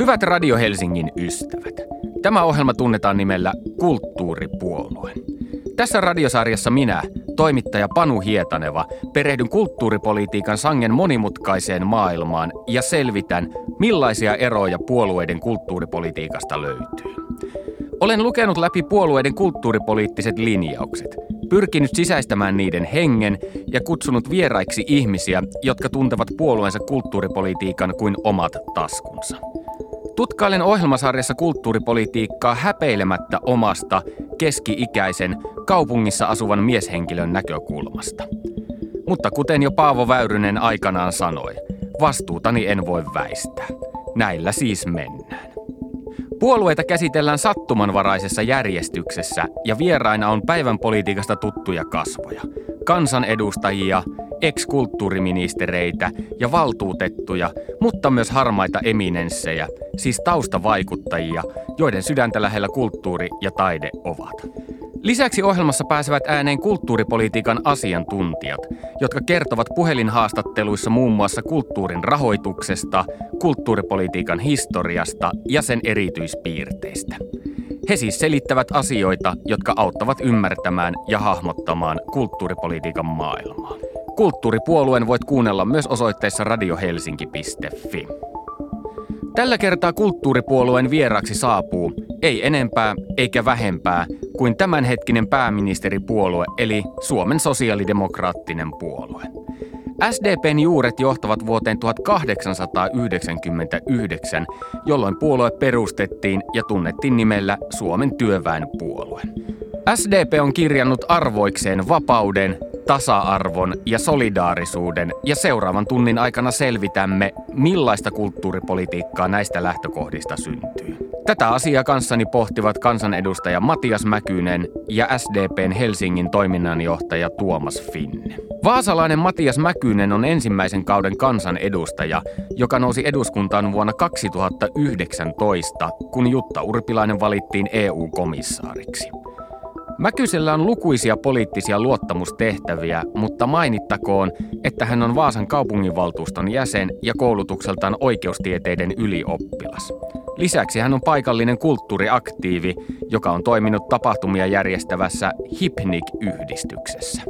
Hyvät Radio Helsingin ystävät. Tämä ohjelma tunnetaan nimellä Kulttuuripuolue. Tässä radiosarjassa minä, toimittaja Panu Hietaneva, perehdyn kulttuuripolitiikan sangen monimutkaiseen maailmaan ja selvitän, millaisia eroja puolueiden kulttuuripolitiikasta löytyy. Olen lukenut läpi puolueiden kulttuuripoliittiset linjaukset, pyrkinyt sisäistämään niiden hengen ja kutsunut vieraiksi ihmisiä, jotka tuntevat puolueensa kulttuuripolitiikan kuin omat taskunsa. Tutkailen ohjelmasarjassa kulttuuripolitiikkaa häpeilemättä omasta, keski-ikäisen, kaupungissa asuvan mieshenkilön näkökulmasta. Mutta kuten jo Paavo Väyrynen aikanaan sanoi, vastuutani en voi väistää. Näillä siis mennään. Puolueita käsitellään sattumanvaraisessa järjestyksessä ja vieraina on päivän politiikasta tuttuja kasvoja. Kansanedustajia, ex-kulttuuriministereitä ja valtuutettuja, mutta myös harmaita eminenssejä, siis taustavaikuttajia, joiden sydäntä lähellä kulttuuri ja taide ovat. Lisäksi ohjelmassa pääsevät ääneen kulttuuripolitiikan asiantuntijat, jotka kertovat puhelinhaastatteluissa muun muassa kulttuurin rahoituksesta, kulttuuripolitiikan historiasta ja sen erityispiirteistä. He siis selittävät asioita, jotka auttavat ymmärtämään ja hahmottamaan kulttuuripolitiikan maailmaa. Kulttuuripuolueen voit kuunnella myös osoitteessa radiohelsinki.fi. Tällä kertaa kulttuuripuolueen vieraksi saapuu, ei enempää eikä vähempää, kuin tämänhetkinen pääministeripuolue eli Suomen sosiaalidemokraattinen puolue. SDPn juuret johtavat vuoteen 1899, jolloin puolue perustettiin ja tunnettiin nimellä Suomen työväenpuolue. SDP on kirjannut arvoikseen vapauden, tasa-arvon ja solidaarisuuden ja seuraavan tunnin aikana selvitämme, millaista kulttuuripolitiikkaa näistä lähtökohdista syntyy. Tätä asiaa kanssani pohtivat kansanedustaja Matias Mäkynen ja SDPn Helsingin toiminnanjohtaja Tuomas Finne. Vaasalainen Matias Mäkynen on ensimmäisen kauden kansanedustaja, joka nousi eduskuntaan vuonna 2019, kun Jutta Urpilainen valittiin EU-komissaariksi. Mäkysellä on lukuisia poliittisia luottamustehtäviä, mutta mainittakoon, että hän on Vaasan kaupunginvaltuuston jäsen ja koulutukseltaan oikeustieteiden ylioppilas. Lisäksi hän on paikallinen kulttuuriaktiivi, joka on toiminut tapahtumia järjestävässä Hipnik-yhdistyksessä.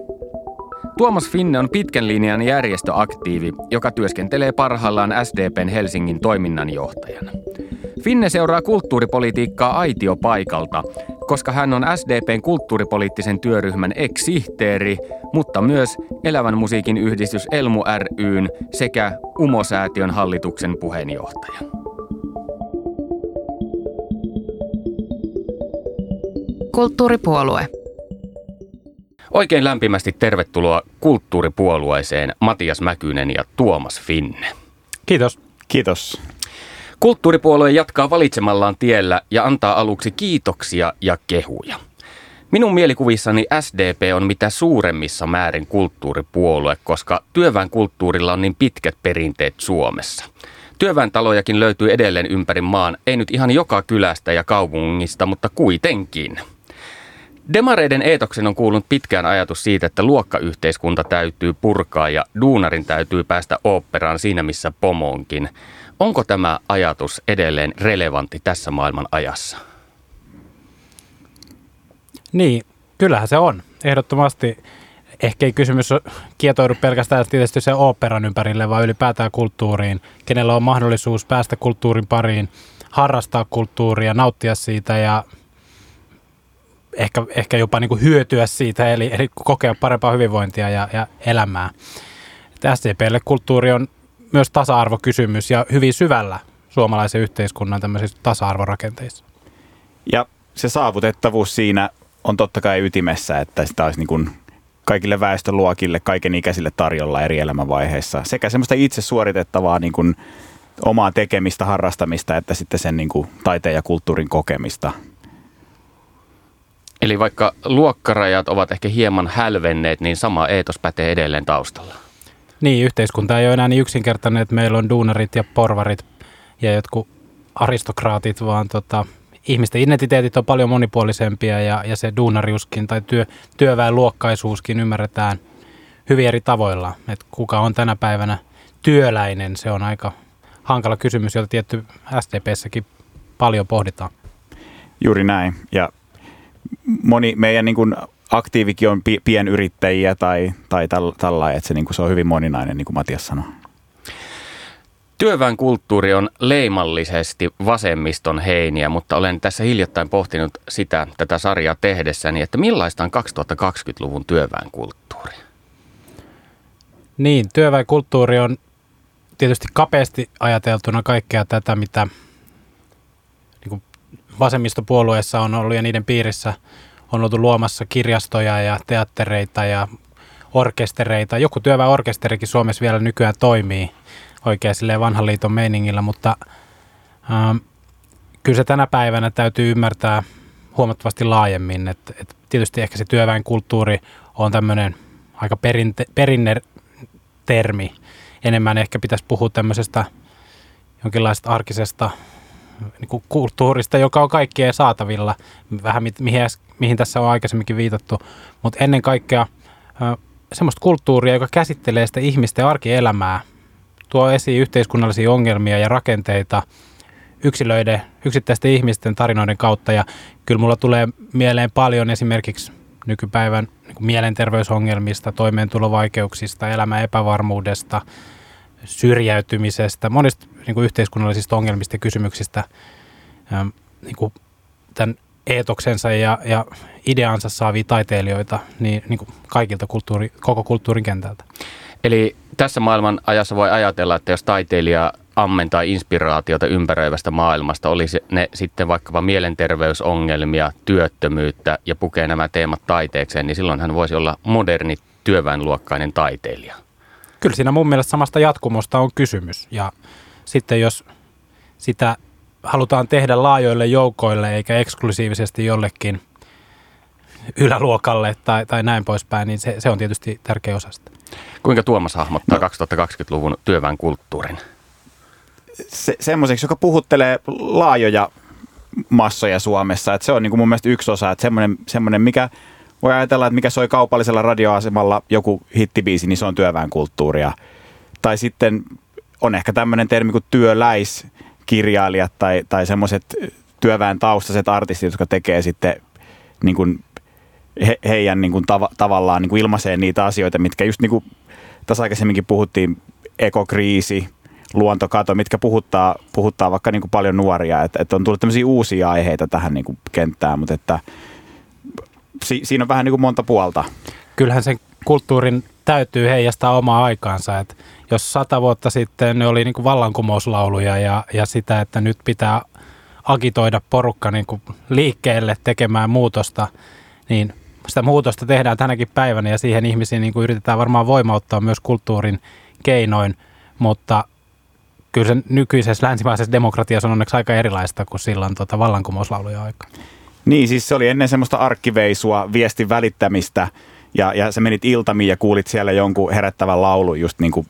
Tuomas Finne on pitkän linjan järjestöaktiivi, joka työskentelee parhaillaan SDPn Helsingin toiminnanjohtajana. Finne seuraa kulttuuripolitiikkaa aitiopaikalta, koska hän on SDPn kulttuuripoliittisen työryhmän ex-sihteeri, mutta myös Elävän musiikin yhdistys Elmu ryn sekä Umosäätiön hallituksen puheenjohtaja. Kulttuuripuolue. Oikein lämpimästi tervetuloa kulttuuripuolueeseen Matias Mäkynen ja Tuomas Finne. Kiitos. Kiitos. Kulttuuripuolue jatkaa valitsemallaan tiellä ja antaa aluksi kiitoksia ja kehuja. Minun mielikuvissani SDP on mitä suuremmissa määrin kulttuuripuolue, koska työväen kulttuurilla on niin pitkät perinteet Suomessa. Työväentalojakin löytyy edelleen ympäri maan, ei nyt ihan joka kylästä ja kaupungista, mutta kuitenkin. Demareiden eetoksen on kuulunut pitkään ajatus siitä, että luokkayhteiskunta täytyy purkaa ja duunarin täytyy päästä oopperaan siinä missä pomoonkin. Onko tämä ajatus edelleen relevantti tässä maailman ajassa? Niin, kyllähän se on. Ehdottomasti ehkä ei kysymys kietoidu pelkästään tietysti se oopperan ympärille, vaan ylipäätään kulttuuriin. Kenellä on mahdollisuus päästä kulttuurin pariin, harrastaa kulttuuria, nauttia siitä ja ehkä, ehkä jopa niin kuin hyötyä siitä, eli, eli kokea parempaa hyvinvointia ja, ja elämää. SDPlle kulttuuri on myös tasa-arvokysymys ja hyvin syvällä suomalaisen yhteiskunnan tämmöisissä tasa-arvorakenteissa. Ja se saavutettavuus siinä on totta kai ytimessä, että sitä olisi niin kuin kaikille väestöluokille, kaiken ikäisille tarjolla eri elämänvaiheissa. Sekä semmoista itse suoritettavaa niin kuin omaa tekemistä, harrastamista, että sitten sen niin kuin taiteen ja kulttuurin kokemista. Eli vaikka luokkarajat ovat ehkä hieman hälvenneet, niin sama eetos pätee edelleen taustalla. Niin, yhteiskunta ei ole enää niin yksinkertainen, että meillä on duunarit ja porvarit ja jotkut aristokraatit, vaan tota, ihmisten identiteetit on paljon monipuolisempia ja, ja se duunariuskin tai työ, työväenluokkaisuuskin ymmärretään hyvin eri tavoilla. Et kuka on tänä päivänä työläinen, se on aika hankala kysymys, jota tietty SDPssäkin paljon pohditaan. Juuri näin. Ja moni meidän niin kuin aktiivikin on pienyrittäjiä tai, tai tällä, että se, niin kuin, se on hyvin moninainen, niin kuin Matias sanoi. Työväen kulttuuri on leimallisesti vasemmiston heiniä, mutta olen tässä hiljattain pohtinut sitä tätä sarjaa tehdessäni, että millaista on 2020-luvun työväen kulttuuri? Niin, työväen kulttuuri on tietysti kapeasti ajateltuna kaikkea tätä, mitä vasemmistopuolueessa on ollut ja niiden piirissä on oltu luomassa kirjastoja ja teattereita ja orkestereita. Joku työväenorkesterikin Suomessa vielä nykyään toimii oikein silleen vanhan liiton meiningillä, mutta ähm, kyllä se tänä päivänä täytyy ymmärtää huomattavasti laajemmin. että et tietysti ehkä se työväenkulttuuri on tämmöinen aika perinte, perinne termi. Enemmän ehkä pitäisi puhua tämmöisestä jonkinlaista arkisesta niin kuin kulttuurista, joka on kaikkien saatavilla, vähän mihin, mihin tässä on aikaisemminkin viitattu, mutta ennen kaikkea semmoista kulttuuria, joka käsittelee sitä ihmisten arkielämää, tuo esiin yhteiskunnallisia ongelmia ja rakenteita yksilöiden, yksittäisten ihmisten tarinoiden kautta. Ja kyllä mulla tulee mieleen paljon esimerkiksi nykypäivän niin mielenterveysongelmista, toimeentulovaikeuksista, elämän epävarmuudesta, syrjäytymisestä, monista niin kuin yhteiskunnallisista ongelmista ja kysymyksistä niin kuin tämän eetoksensa ja, ja ideansa saavia taiteilijoita niin, niin kuin kaikilta kulttuuri, koko kulttuurin kentältä. Eli tässä maailman ajassa voi ajatella, että jos taiteilija ammentaa inspiraatiota ympäröivästä maailmasta, olisi ne sitten vaikkapa mielenterveysongelmia, työttömyyttä ja pukee nämä teemat taiteekseen, niin silloin hän voisi olla moderni työväenluokkainen taiteilija. Kyllä siinä mun mielestä samasta jatkumosta on kysymys. Ja sitten jos sitä halutaan tehdä laajoille joukoille eikä eksklusiivisesti jollekin yläluokalle tai, tai näin poispäin, niin se, se on tietysti tärkeä osa sitä. Kuinka Tuomas hahmottaa no. 2020-luvun työväen kulttuurin? Se, semmoiseksi, joka puhuttelee laajoja massoja Suomessa. Että se on niin kuin mun mielestä yksi osa, että semmoinen, semmoinen, mikä voi ajatella, että mikä soi kaupallisella radioasemalla joku hittibiisi, niin se on työväenkulttuuria. Tai sitten on ehkä tämmöinen termi kuin työläiskirjailijat tai, tai semmoiset työväen taustaiset artistit, jotka tekee sitten niin kuin he, heidän niin kuin tav, tavallaan niin kuin ilmaisee niitä asioita, mitkä just niin kuin tässä aikaisemminkin puhuttiin, ekokriisi, luontokato, mitkä puhuttaa, puhuttaa vaikka niin kuin paljon nuoria. Että et on tullut tämmöisiä uusia aiheita tähän niin kuin kenttään, mutta että si, siinä on vähän niin kuin monta puolta. Kyllähän sen kulttuurin täytyy heijastaa omaa aikaansa. Että jos sata vuotta sitten ne oli niin kuin vallankumouslauluja ja, ja sitä, että nyt pitää agitoida porukka niin kuin liikkeelle tekemään muutosta, niin sitä muutosta tehdään tänäkin päivänä ja siihen ihmisiin niin kuin yritetään varmaan voimauttaa myös kulttuurin keinoin, mutta kyllä se nykyisessä länsimaisessa demokratiassa on onneksi aika erilaista kuin silloin tota vallankumouslauluja aika. Niin, siis se oli ennen semmoista arkkiveisua, viestin välittämistä ja, ja sä menit iltamiin ja kuulit siellä jonkun herättävän laulun, just niin kuin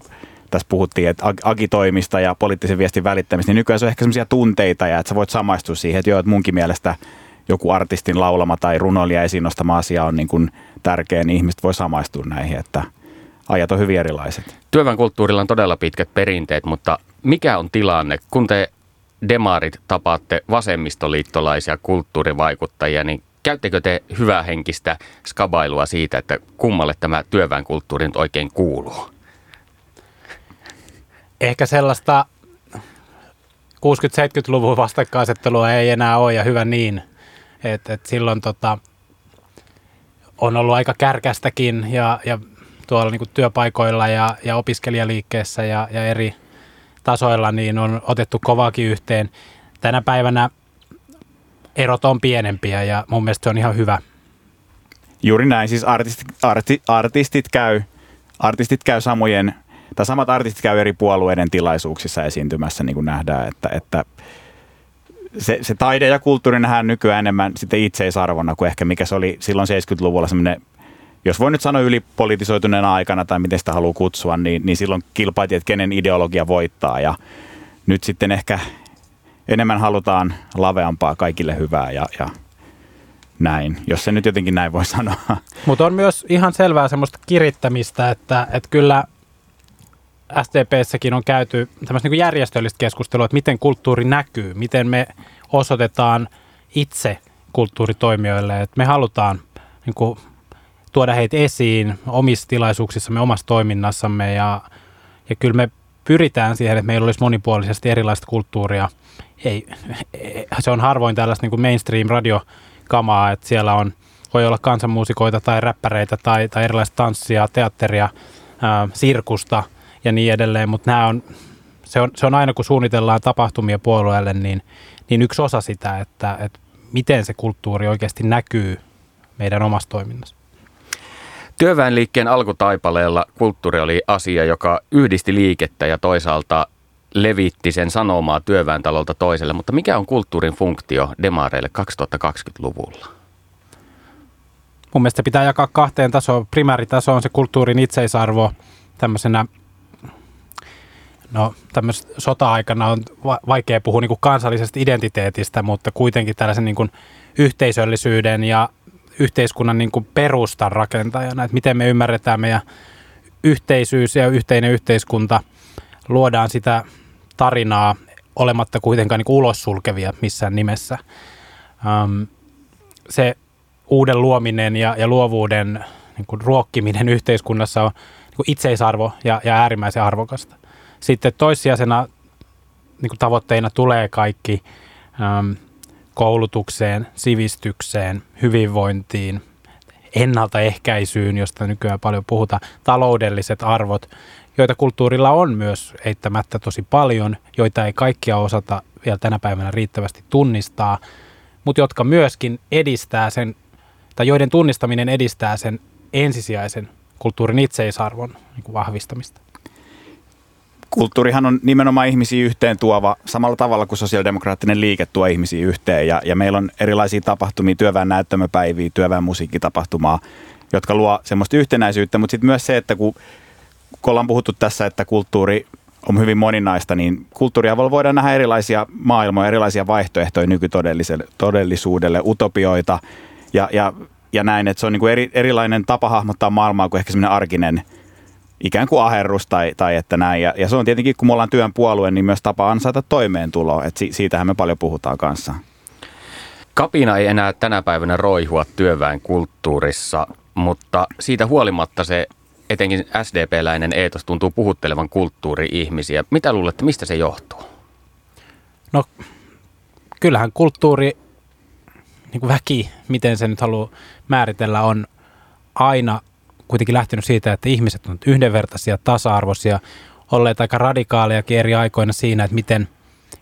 tässä puhuttiin, että agitoimista ja poliittisen viestin välittämistä, niin nykyään se on ehkä semmoisia tunteita ja että sä voit samaistua siihen, että joo, että munkin mielestä – joku artistin laulama tai runoilija esiin nostama asia on niin kuin tärkeä, niin ihmiset voi samaistua näihin, että ajat on hyvin erilaiset. Työväen kulttuurilla on todella pitkät perinteet, mutta mikä on tilanne, kun te demarit tapaatte vasemmistoliittolaisia kulttuurivaikuttajia, niin käyttekö te henkistä skabailua siitä, että kummalle tämä työväenkulttuuri nyt oikein kuuluu? Ehkä sellaista 60-70-luvun vastakkainasettelua ei enää ole ja hyvä niin. Et, et silloin tota, on ollut aika kärkästäkin ja, ja tuolla niin työpaikoilla ja, ja opiskelijaliikkeessä ja, ja eri tasoilla niin on otettu kovaakin yhteen. Tänä päivänä erot on pienempiä ja mun mielestä se on ihan hyvä. Juuri näin, siis artistit, arti, artistit, käy, artistit käy samojen, tai samat artistit käy eri puolueiden tilaisuuksissa esiintymässä, niin kuin nähdään, että, että se, se taide ja kulttuuri nähdään nykyään enemmän sitten itseisarvona kuin ehkä mikä se oli silloin 70-luvulla semmoinen, jos voi nyt sanoa ylipolitisoituneena aikana tai miten sitä haluaa kutsua, niin, niin silloin kilpailtiin, että kenen ideologia voittaa ja nyt sitten ehkä enemmän halutaan laveampaa kaikille hyvää ja, ja näin, jos se nyt jotenkin näin voi sanoa. Mutta on myös ihan selvää semmoista kirittämistä, että, että kyllä SDPssäkin on käyty tämmöistä niin järjestöllistä keskustelua, että miten kulttuuri näkyy, miten me osoitetaan itse kulttuuritoimijoille, että me halutaan niin kuin, tuoda heitä esiin omissa tilaisuuksissamme, omassa toiminnassamme ja, ja kyllä me pyritään siihen, että meillä olisi monipuolisesti erilaista kulttuuria. Ei, se on harvoin tällaista niin kuin mainstream-radiokamaa, että siellä on, voi olla kansanmuusikoita tai räppäreitä tai, tai erilaista tanssia, teatteria, ää, sirkusta ja niin edelleen, mutta nämä on, se on, se on aina kun suunnitellaan tapahtumia puolueelle, niin, niin yksi osa sitä, että, että miten se kulttuuri oikeasti näkyy meidän omassa toiminnassa. Työväenliikkeen alkutaipaleella kulttuuri oli asia, joka yhdisti liikettä ja toisaalta levitti sen sanomaa työväentalolta toiselle. Mutta mikä on kulttuurin funktio demareille 2020-luvulla? Mun mielestä pitää jakaa kahteen tasoon. Primääritaso on se kulttuurin itseisarvo tämmöisenä No tämmöisessä sota-aikana on vaikea puhua niin kansallisesta identiteetistä, mutta kuitenkin tällaisen niin kuin yhteisöllisyyden ja yhteiskunnan niin kuin perustan rakentajana, että miten me ymmärretään meidän yhteisyys ja yhteinen yhteiskunta, luodaan sitä tarinaa olematta kuitenkaan niin ulos sulkevia missään nimessä. Um, se uuden luominen ja, ja luovuuden niin kuin ruokkiminen yhteiskunnassa on niin kuin itseisarvo ja, ja äärimmäisen arvokasta. Sitten toissijaisena niin kuin tavoitteina tulee kaikki um, koulutukseen, sivistykseen, hyvinvointiin, ennaltaehkäisyyn, josta nykyään paljon puhutaan, taloudelliset arvot, joita kulttuurilla on myös eittämättä tosi paljon, joita ei kaikkia osata vielä tänä päivänä riittävästi tunnistaa, mutta jotka myöskin edistää sen, tai joiden tunnistaminen edistää sen ensisijaisen kulttuurin itseisarvon niin kuin vahvistamista kulttuurihan on nimenomaan ihmisiä yhteen tuova samalla tavalla kuin sosiaalidemokraattinen liike tuo ihmisiä yhteen. Ja, ja meillä on erilaisia tapahtumia, työväen näyttämöpäiviä, työväen musiikkitapahtumaa, jotka luo semmoista yhtenäisyyttä. Mutta sitten myös se, että kun, kun ollaan puhuttu tässä, että kulttuuri on hyvin moninaista, niin kulttuuria voidaan nähdä erilaisia maailmoja, erilaisia vaihtoehtoja nykytodellisuudelle, utopioita ja, ja, ja näin. Että se on niin kuin eri, erilainen tapa hahmottaa maailmaa kuin ehkä semmoinen arkinen – ikään kuin aherrus tai, tai että näin. Ja, ja se on tietenkin, kun me ollaan työn puolue, niin myös tapa ansaita toimeentuloa. Että si, siitähän me paljon puhutaan kanssa. Kapina ei enää tänä päivänä roihua työväen kulttuurissa, mutta siitä huolimatta se etenkin SDP-läinen eetos tuntuu puhuttelevan kulttuuri-ihmisiä. Mitä luulette, mistä se johtuu? No kyllähän kulttuuri, niin kuin väki, miten se nyt haluaa määritellä, on aina kuitenkin lähtenyt siitä, että ihmiset ovat yhdenvertaisia, tasa-arvoisia, olleet aika radikaalejakin eri aikoina siinä, että miten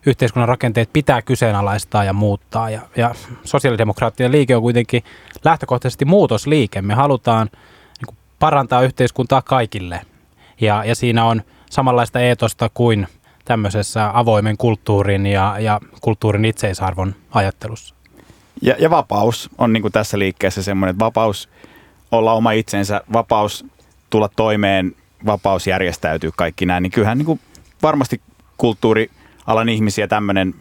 yhteiskunnan rakenteet pitää kyseenalaistaa ja muuttaa. Ja, ja sosiaalidemokraattinen liike on kuitenkin lähtökohtaisesti muutosliike. Me halutaan niin parantaa yhteiskuntaa kaikille. Ja, ja siinä on samanlaista eetosta kuin tämmöisessä avoimen kulttuurin ja, ja kulttuurin itseisarvon ajattelussa. Ja, ja vapaus on niin kuin tässä liikkeessä semmoinen, että vapaus olla oma itsensä, vapaus tulla toimeen, vapaus järjestäytyy, kaikki näin, niin kyllähän niin kuin varmasti kulttuurialan ihmisiä tämmöinen,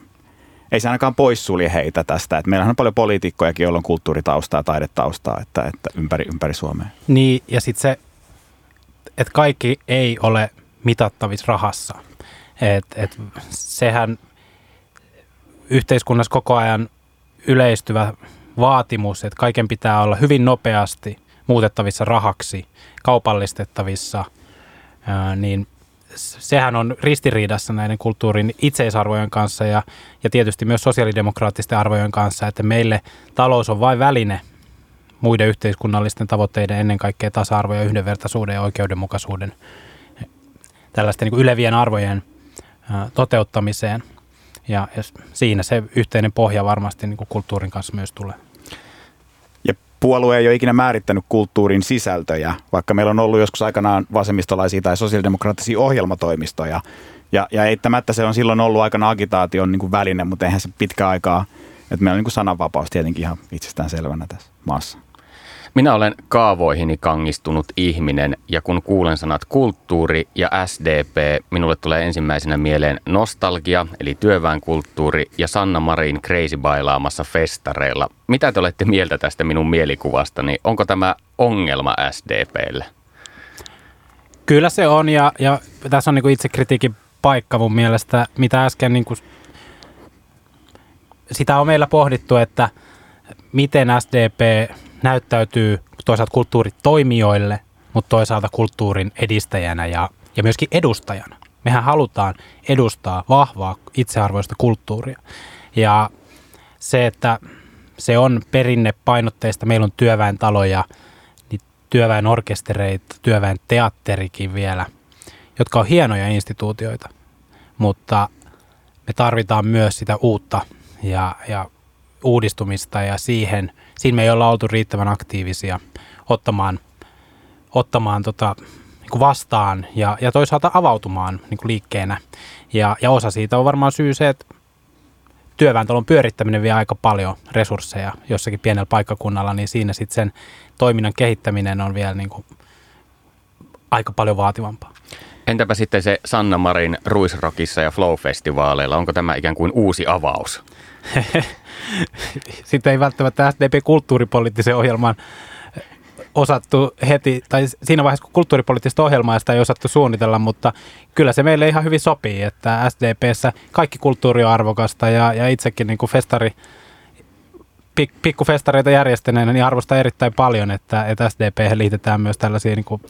ei se ainakaan poissulje heitä tästä. että meillähän on paljon poliitikkojakin, joilla on kulttuuritaustaa, taidetaustaa että, että ympäri, ympäri Suomea. Niin, ja sitten se, että kaikki ei ole mitattavissa rahassa. Et, et sehän yhteiskunnassa koko ajan yleistyvä vaatimus, että kaiken pitää olla hyvin nopeasti muutettavissa rahaksi, kaupallistettavissa, niin sehän on ristiriidassa näiden kulttuurin itseisarvojen kanssa ja, ja tietysti myös sosiaalidemokraattisten arvojen kanssa, että meille talous on vain väline muiden yhteiskunnallisten tavoitteiden, ennen kaikkea tasa-arvo ja yhdenvertaisuuden ja oikeudenmukaisuuden, tällaisten niin ylevien arvojen toteuttamiseen. Ja, ja siinä se yhteinen pohja varmasti niin kuin kulttuurin kanssa myös tulee puolue ei ole ikinä määrittänyt kulttuurin sisältöjä, vaikka meillä on ollut joskus aikanaan vasemmistolaisia tai sosiaalidemokraattisia ohjelmatoimistoja. Ja, ja eittämättä se on silloin ollut aikana agitaation niin kuin väline, mutta eihän se pitkä aikaa, että meillä on niin kuin sananvapaus tietenkin ihan itsestään selvänä tässä maassa. Minä olen kaavoihini kangistunut ihminen ja kun kuulen sanat kulttuuri ja SDP, minulle tulee ensimmäisenä mieleen nostalgia, eli työväenkulttuuri ja Sanna Marin crazy bailaamassa festareilla. Mitä te olette mieltä tästä minun mielikuvastani? Onko tämä ongelma SDPlle? Kyllä se on ja, ja tässä on niin itse kritiikin paikka mun mielestä, mitä äsken niin kuin, sitä on meillä pohdittu, että miten SDP näyttäytyy toisaalta kulttuuritoimijoille, mutta toisaalta kulttuurin edistäjänä ja, ja myöskin edustajana. Mehän halutaan edustaa vahvaa itsearvoista kulttuuria. Ja se, että se on perinnepainotteista, meillä on työväentaloja, niin työväen orkestereita, työväen teatterikin vielä, jotka on hienoja instituutioita, mutta me tarvitaan myös sitä uutta ja, ja uudistumista ja siihen, siinä me ei olla oltu riittävän aktiivisia ottamaan, ottamaan tota, niin kuin vastaan ja, ja toisaalta avautumaan niin kuin liikkeenä. Ja, ja osa siitä on varmaan syy se, että työväentalon pyörittäminen vie aika paljon resursseja jossakin pienellä paikkakunnalla, niin siinä sitten sen toiminnan kehittäminen on vielä niin kuin aika paljon vaativampaa. Entäpä sitten se Sanna Marin Ruisrockissa ja Flow-festivaaleilla, onko tämä ikään kuin uusi avaus? sitten ei välttämättä SDP-kulttuuripoliittisen ohjelman osattu heti, tai siinä vaiheessa kun kulttuuripoliittista ohjelmaa sitä ei osattu suunnitella, mutta kyllä se meille ihan hyvin sopii, että SDPssä kaikki kulttuuri on arvokasta ja, ja itsekin niin kuin festari, pik, pikkufestareita järjestäneenä niin arvostaa erittäin paljon, että, että SDP liitetään myös tällaisia niin kuin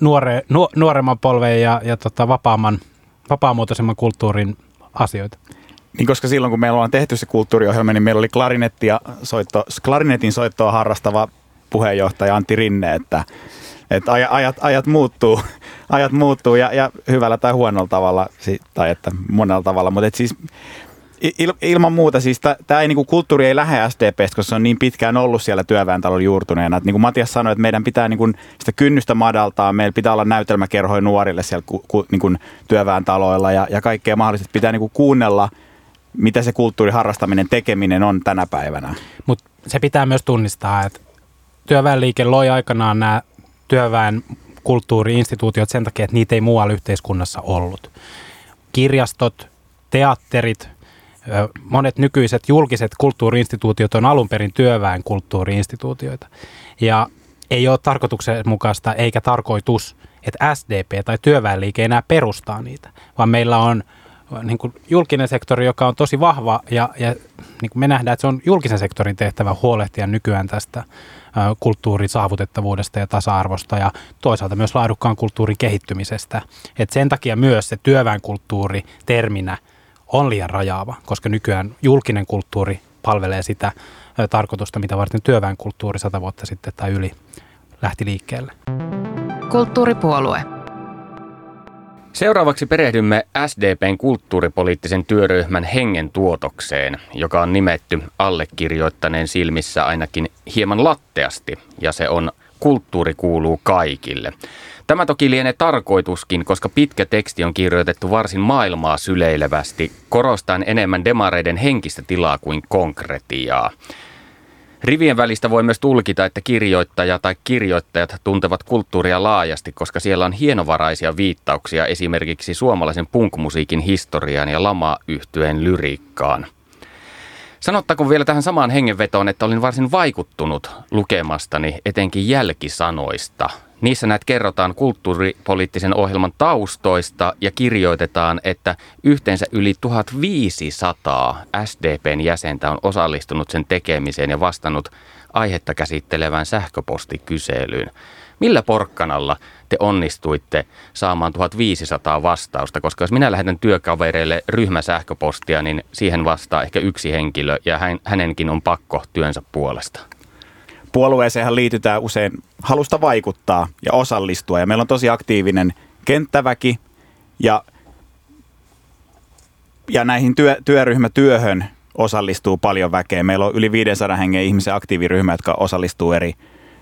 nuore, nu, nuoremman polven ja, ja tota, vapaamman, vapaamuotoisemman kulttuurin asioita. Niin koska silloin kun meillä on tehty se kulttuuriohjelma, niin meillä oli klarinettia soitto, klarinetin soittoa harrastava puheenjohtaja Antti Rinne, että, että ajat, ajat muuttuu, ajat muuttuu ja, ja hyvällä tai huonolla tavalla, tai että monella tavalla, mutta siis il, ilman muuta siis tämä ei, niinku, kulttuuri ei lähde SDPstä, koska se on niin pitkään ollut siellä työväentalon juurtuneena. Niin kuin Matias sanoi, että meidän pitää niinku, sitä kynnystä madaltaa, meillä pitää olla näytelmäkerhoja nuorille siellä ku, ku, niinku, työväentaloilla ja, ja kaikkea mahdollista. Pitää niinku, kuunnella, mitä se kulttuuriharrastaminen, tekeminen on tänä päivänä. Mutta se pitää myös tunnistaa, että työväenliike loi aikanaan nämä työväen kulttuuriinstituutiot sen takia, että niitä ei muualla yhteiskunnassa ollut. Kirjastot, teatterit, monet nykyiset julkiset kulttuuriinstituutiot on alun perin työväen kulttuuriinstituutioita. Ja ei ole tarkoituksenmukaista eikä tarkoitus, että SDP tai työväenliike enää perustaa niitä, vaan meillä on niin kuin julkinen sektori, joka on tosi vahva ja, ja niin kuin me nähdään, että se on julkisen sektorin tehtävä huolehtia nykyään tästä kulttuurin saavutettavuudesta ja tasa-arvosta ja toisaalta myös laadukkaan kulttuurin kehittymisestä. Et sen takia myös se työväenkulttuuri terminä on liian rajaava, koska nykyään julkinen kulttuuri palvelee sitä tarkoitusta, mitä varten työväenkulttuuri sata vuotta sitten tai yli lähti liikkeelle. Kulttuuripuolue. Seuraavaksi perehdymme SDPn kulttuuripoliittisen työryhmän hengen tuotokseen, joka on nimetty allekirjoittaneen silmissä ainakin hieman latteasti, ja se on Kulttuuri kuuluu kaikille. Tämä toki lienee tarkoituskin, koska pitkä teksti on kirjoitettu varsin maailmaa syleilevästi, korostaen enemmän demareiden henkistä tilaa kuin konkretiaa. Rivien välistä voi myös tulkita, että kirjoittaja tai kirjoittajat tuntevat kulttuuria laajasti, koska siellä on hienovaraisia viittauksia esimerkiksi suomalaisen punkmusiikin historiaan ja lama-yhtyeen lyriikkaan. Sanottakoon vielä tähän samaan hengenvetoon, että olin varsin vaikuttunut lukemastani etenkin jälkisanoista – Niissä näet kerrotaan kulttuuripoliittisen ohjelman taustoista ja kirjoitetaan, että yhteensä yli 1500 SDPn jäsentä on osallistunut sen tekemiseen ja vastannut aihetta käsittelevään sähköpostikyselyyn. Millä porkkanalla te onnistuitte saamaan 1500 vastausta? Koska jos minä lähetän työkavereille ryhmäsähköpostia, niin siihen vastaa ehkä yksi henkilö ja hänenkin on pakko työnsä puolesta puolueeseenhan liitytään usein halusta vaikuttaa ja osallistua. Ja meillä on tosi aktiivinen kenttäväki ja, ja näihin työ, työryhmätyöhön osallistuu paljon väkeä. Meillä on yli 500 hengen ihmisen aktiiviryhmä, jotka osallistuu eri,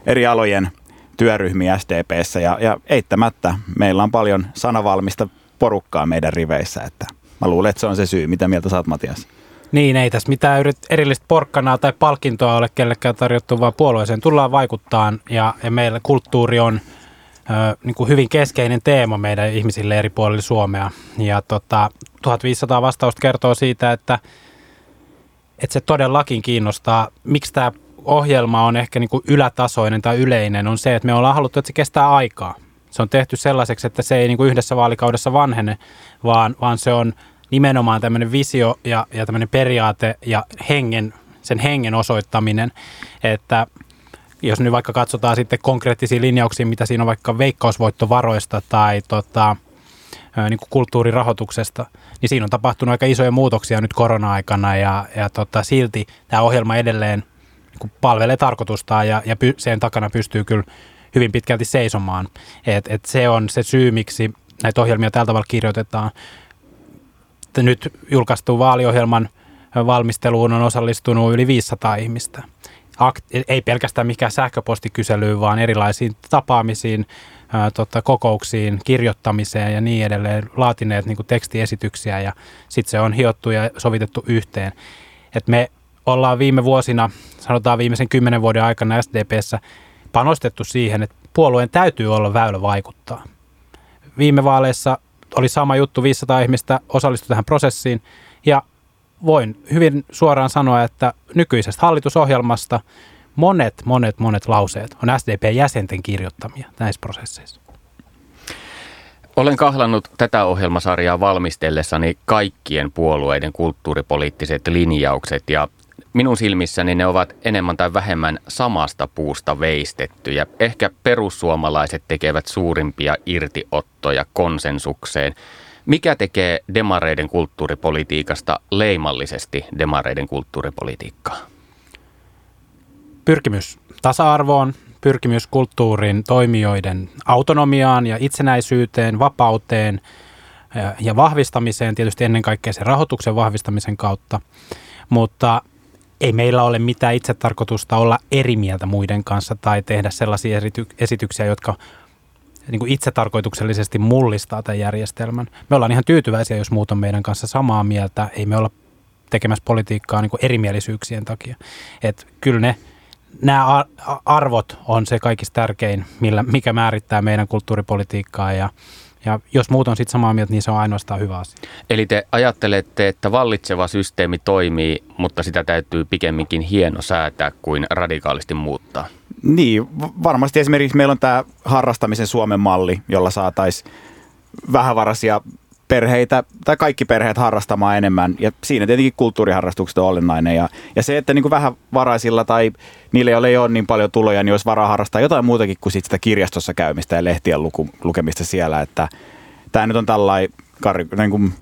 eri alojen työryhmiä SDPssä ja, ja eittämättä meillä on paljon sanavalmista porukkaa meidän riveissä, että mä luulen, että se on se syy. Mitä mieltä saat Matias? Niin, ei tässä mitään erillistä porkkanaa tai palkintoa ole kellekään tarjottu, vaan puolueeseen tullaan vaikuttaa ja, ja meillä kulttuuri on ö, niin kuin hyvin keskeinen teema meidän ihmisille eri puolilla Suomea. Ja tota, 1500 vastausta kertoo siitä, että, että se todellakin kiinnostaa. Miksi tämä ohjelma on ehkä niin kuin ylätasoinen tai yleinen, on se, että me ollaan haluttu, että se kestää aikaa. se on tehty sellaiseksi, että se ei niin kuin yhdessä vaalikaudessa vanhene, vaan, vaan se on nimenomaan tämmöinen visio ja, ja tämmöinen periaate ja hengen, sen hengen osoittaminen, että jos nyt vaikka katsotaan sitten konkreettisia linjauksia, mitä siinä on vaikka veikkausvoittovaroista tai tota, niin kuin kulttuurirahoituksesta, niin siinä on tapahtunut aika isoja muutoksia nyt korona-aikana ja, ja tota, silti tämä ohjelma edelleen niin kuin palvelee tarkoitustaan ja, ja py, sen takana pystyy kyllä hyvin pitkälti seisomaan. Et, et se on se syy, miksi näitä ohjelmia tällä tavalla kirjoitetaan. Nyt julkaistuun vaaliohjelman valmisteluun on osallistunut yli 500 ihmistä. ei pelkästään mikään sähköpostikyselyyn, vaan erilaisiin tapaamisiin, ää, tota, kokouksiin, kirjoittamiseen ja niin edelleen, laatineet niin kuin tekstiesityksiä ja sitten se on hiottu ja sovitettu yhteen. Et me ollaan viime vuosina, sanotaan viimeisen kymmenen vuoden aikana SDPssä panostettu siihen, että puolueen täytyy olla väylä vaikuttaa. Viime vaaleissa oli sama juttu, 500 ihmistä osallistui tähän prosessiin ja voin hyvin suoraan sanoa, että nykyisestä hallitusohjelmasta monet, monet, monet lauseet on SDP-jäsenten kirjoittamia näissä prosesseissa. Olen kahlannut tätä ohjelmasarjaa valmistellessani kaikkien puolueiden kulttuuripoliittiset linjaukset ja minun silmissäni ne ovat enemmän tai vähemmän samasta puusta veistettyjä. Ehkä perussuomalaiset tekevät suurimpia irtiottoja konsensukseen. Mikä tekee demareiden kulttuuripolitiikasta leimallisesti demareiden kulttuuripolitiikkaa? Pyrkimys tasa-arvoon, pyrkimys kulttuurin toimijoiden autonomiaan ja itsenäisyyteen, vapauteen ja vahvistamiseen, tietysti ennen kaikkea sen rahoituksen vahvistamisen kautta. Mutta ei meillä ole mitään itsetarkoitusta olla eri mieltä muiden kanssa tai tehdä sellaisia esityksiä, jotka niin kuin itsetarkoituksellisesti mullistaa tämän järjestelmän. Me ollaan ihan tyytyväisiä, jos muut on meidän kanssa samaa mieltä. Ei me olla tekemässä politiikkaa niin erimielisyyksien takia. Et kyllä ne, nämä arvot on se kaikista tärkein, millä, mikä määrittää meidän kulttuuripolitiikkaa ja ja jos muut on sitten samaa mieltä, niin se on ainoastaan hyvä asia. Eli te ajattelette, että vallitseva systeemi toimii, mutta sitä täytyy pikemminkin hieno säätää kuin radikaalisti muuttaa? Niin, varmasti esimerkiksi meillä on tämä harrastamisen Suomen malli, jolla saataisiin vähävaraisia perheitä tai kaikki perheet harrastamaan enemmän. Ja siinä tietenkin kulttuuriharrastukset on olennainen. Ja, ja se, että niin kuin vähän varaisilla tai niille, joille ei ole niin paljon tuloja, niin olisi varaa harrastaa jotain muutakin kuin sit sitä kirjastossa käymistä ja lehtien luku, lukemista siellä. Että tämä nyt on tällainen niin kuin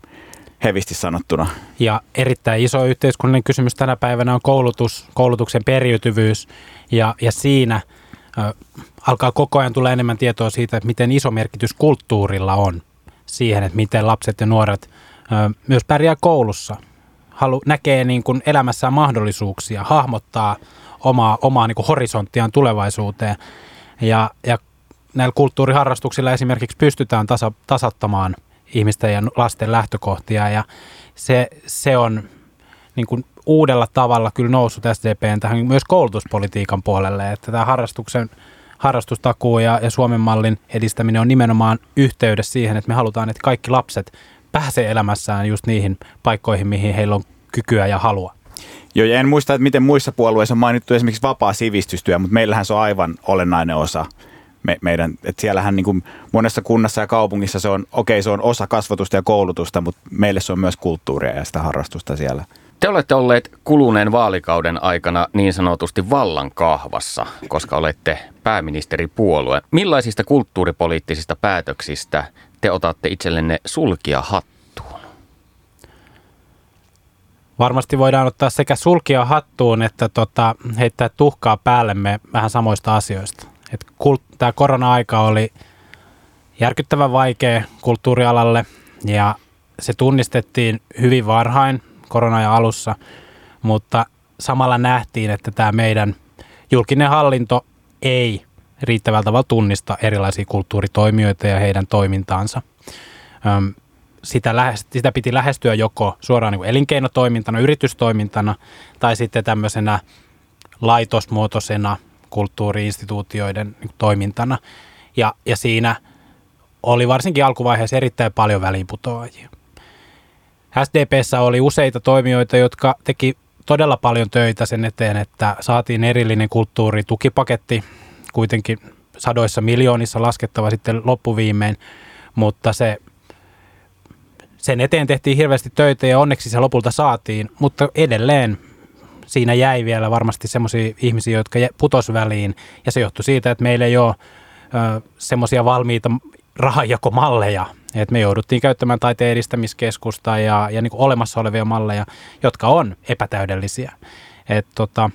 hevisti sanottuna. Ja erittäin iso yhteiskunnallinen kysymys tänä päivänä on koulutus, koulutuksen periytyvyys ja, ja siinä ö, alkaa koko ajan tulla enemmän tietoa siitä, että miten iso merkitys kulttuurilla on siihen, että miten lapset ja nuoret myös pärjää koulussa. Halu, näkee niin kuin elämässään mahdollisuuksia, hahmottaa omaa, omaa niin kuin horisonttiaan tulevaisuuteen. Ja, ja näillä kulttuuriharrastuksilla esimerkiksi pystytään tasa, tasattamaan ihmisten ja lasten lähtökohtia ja se, se on niin kuin uudella tavalla kyllä noussut SDPn tähän myös koulutuspolitiikan puolelle, että tämä harrastuksen harrastustakuu ja, ja Suomen mallin edistäminen on nimenomaan yhteydessä siihen, että me halutaan, että kaikki lapset pääsee elämässään just niihin paikkoihin, mihin heillä on kykyä ja halua. Joo, ja en muista, että miten muissa puolueissa on mainittu esimerkiksi vapaa sivistystyö, mutta meillähän se on aivan olennainen osa me, meidän, että siellähän niin kuin monessa kunnassa ja kaupungissa se on, okei okay, se on osa kasvatusta ja koulutusta, mutta meille se on myös kulttuuria ja sitä harrastusta siellä. Te olette olleet kuluneen vaalikauden aikana niin sanotusti vallan kahvassa, koska olette pääministeripuolue. Millaisista kulttuuripoliittisista päätöksistä te otatte itsellenne sulkia hattuun? Varmasti voidaan ottaa sekä sulkia hattuun että tota, heittää tuhkaa päällemme vähän samoista asioista. Tämä korona-aika oli järkyttävän vaikea kulttuurialalle ja se tunnistettiin hyvin varhain korona alussa, mutta samalla nähtiin, että tämä meidän julkinen hallinto ei riittävällä tavalla tunnista erilaisia kulttuuritoimijoita ja heidän toimintaansa. Sitä, lähes, sitä piti lähestyä joko suoraan niin elinkeinotoimintana, yritystoimintana tai sitten tämmöisenä laitosmuotoisena kulttuuriinstituutioiden niin toimintana. Ja, ja siinä oli varsinkin alkuvaiheessa erittäin paljon väliinputoajia. SDPssä oli useita toimijoita, jotka teki todella paljon töitä sen eteen, että saatiin erillinen kulttuuritukipaketti kuitenkin sadoissa miljoonissa laskettava sitten loppuviimein, mutta se, sen eteen tehtiin hirveästi töitä ja onneksi se lopulta saatiin, mutta edelleen siinä jäi vielä varmasti semmoisia ihmisiä, jotka putos väliin. Ja se johtui siitä, että meillä ei ole semmoisia valmiita rahanjakomalleja, että me jouduttiin käyttämään taiteen edistämiskeskusta ja, ja niin kuin olemassa olevia malleja, jotka on epätäydellisiä. Et tota,